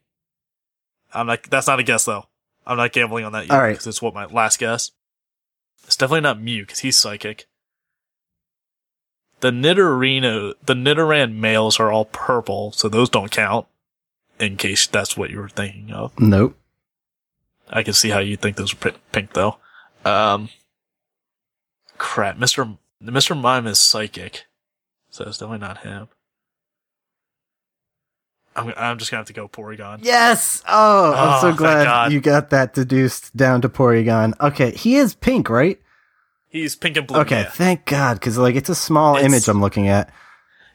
I'm not. That's not a guess though. I'm not gambling on that yet. All right. Because it's what my last guess. It's definitely not Mew because he's psychic. The Nidorino, the Nidoran males are all purple, so those don't count. In case that's what you were thinking of. Nope. I can see how you think those are pink though. Um, crap, Mister Mister Mime is psychic, so it's definitely not him. I'm I'm just gonna have to go Porygon. Yes. Oh, I'm Oh, so glad you got that deduced down to Porygon. Okay, he is pink, right? He's pink and blue. Okay, yeah. thank God, because like it's a small It's- image I'm looking at.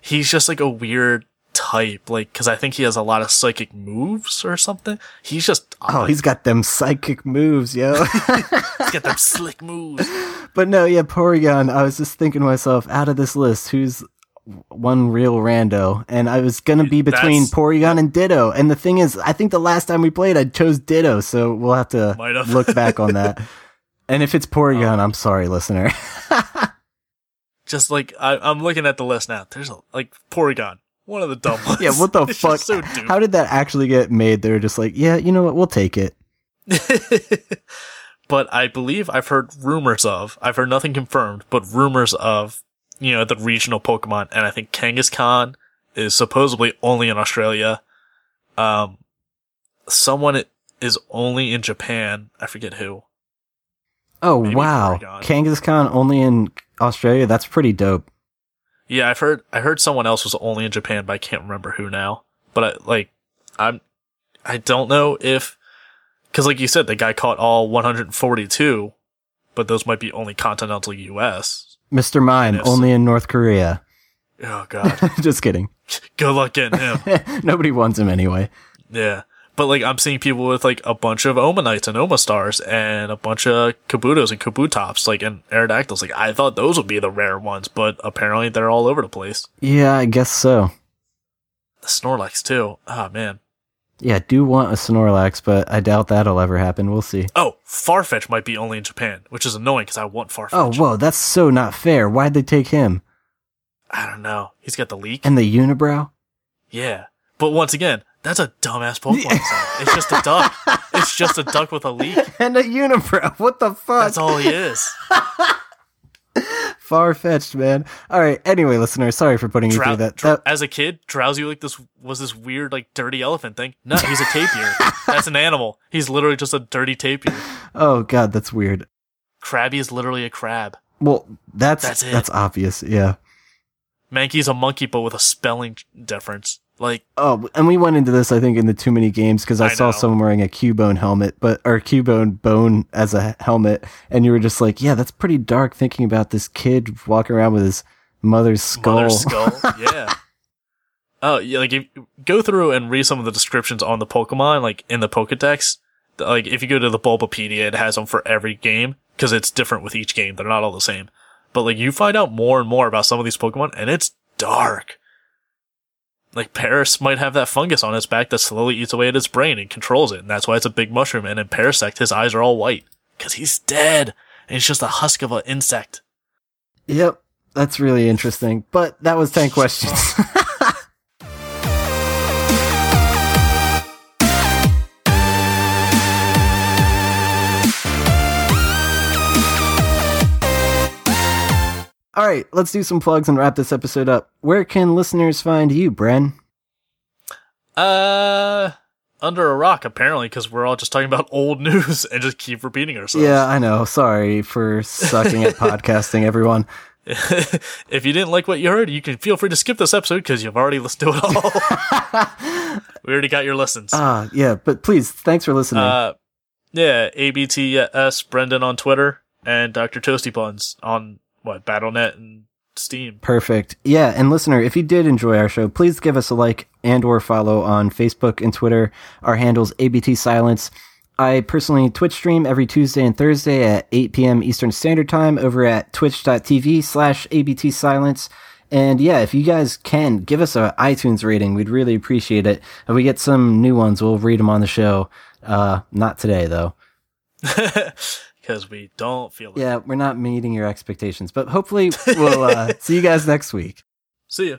He's just like a weird type, like because I think he has a lot of psychic moves or something. He's just Oh, he's got them psychic moves, yo. [LAUGHS] he's got them slick [LAUGHS] moves. But no, yeah, Porygon. I was just thinking to myself, out of this list, who's one real rando? And I was gonna be between That's- Porygon and Ditto. And the thing is, I think the last time we played, I chose Ditto, so we'll have to have. look back on that. [LAUGHS] And if it's Porygon, Oh. I'm sorry, listener. [LAUGHS] Just like I, I'm looking at the list now. There's a like Porygon, one of the dumb ones. [LAUGHS] yeah, what the fuck? so. How did that actually get made? They're just like, yeah, you know what? We'll take it. But I believe I've heard rumors of, I've heard nothing confirmed, but rumors of, you know, the regional Pokemon, and I think Kangaskhan is supposedly only in Australia. Um, someone is only in Japan. I forget who. Oh Maybe wow, Porygon. Kangaskhan only in Australia. That's pretty dope. Yeah, I've heard, I heard someone else was only in Japan, but I can't remember who now. But I, like, I'm, I don't know if, cause like you said, the guy caught all 142, but those might be only continental US. Mr. Mime only in North Korea. Oh god. [LAUGHS] Just kidding. Good luck getting him. [LAUGHS] Nobody wants him anyway. Yeah. But like I'm seeing people with like a bunch of Omanytes and Omastars and a bunch of Kabutos and Kabutops, like and Aerodactyls. Like I thought those would be the rare ones, but apparently they're all over the place. Yeah, I guess so. The Snorlax too. Ah man. Yeah, do want a Snorlax, but I doubt that'll ever happen. We'll see. Oh, Farfetch might be only in Japan, which is annoying because I want Farfetch. Oh, whoa, that's so not fair. Why'd they take him? I don't know. He's got the leek. And the unibrow? Yeah. But once again, that's a dumbass Pokemon design. It's just a duck. [LAUGHS] It's just a duck with a leek. And a unibrow. What the fuck? That's all he is. [LAUGHS] [LAUGHS] Far fetched, man. All right. Anyway, listener, sorry for putting you through that. That as a kid, Drowzee like this was this weird like dirty elephant thing. No, he's a tapir. That's an animal. He's literally just a dirty tapir. [LAUGHS] oh god, that's weird. Krabby is literally a crab. Well, that's That's that's, obvious. Yeah. Mankey's a monkey, but with a spelling difference. Like, Oh, and we went into this, I think, in the too many games because I, I saw know. someone wearing a Cubone helmet, but or Cubone bone as a helmet, and you were just like, "Yeah, that's pretty dark." Thinking about this kid walking around with his mother's skull. Mother's skull. yeah. [LAUGHS] Oh, yeah. Like, if go through and read some of the descriptions on the Pokemon, like in the Pokedex. Like, if you go to the Bulbapedia, it has them for every game because it's different with each game. They're not all the same. But like, you find out more and more about some of these Pokemon, and it's dark. Like Paras might have that fungus on its back that slowly eats away at its brain and controls it, and that's why it's a big mushroom. And in Parasect, his eyes are all white because he's dead, and he's just a husk of an insect. Yep, that's really interesting. But that was ten [LAUGHS] questions. [LAUGHS] All right, let's do some plugs and wrap this episode up. Where can listeners find you, Bren? Uh, under a rock apparently, because we're all just talking about [LAUGHS] old news and just keep repeating ourselves. Yeah, I know. Sorry for sucking at [LAUGHS] podcasting, everyone. [LAUGHS] if you didn't like what you heard, you can feel free to skip this episode because you've already listened to it all. we already got your listens. Ah, yeah, but please, thanks for listening. Uh, yeah, ABTS Brendan on Twitter and Dr. Toasty Buns on what BattleNet and Steam. Perfect. Yeah, and listener, if you did enjoy our show, please give us a like and or follow on Facebook and Twitter. Our handles ABT Silence. I personally Twitch stream every Tuesday and Thursday at 8 p.m. Eastern Standard Time over at twitch.tv slash ABT Silence. And yeah, if you guys can give us a iTunes rating, we'd really appreciate it. If we get some new ones, we'll read them on the show. Uh, not today though. [LAUGHS] Because we don't feel it. Yeah, we're not meeting your expectations, but hopefully we'll uh, [LAUGHS] see you guys next week. See ya.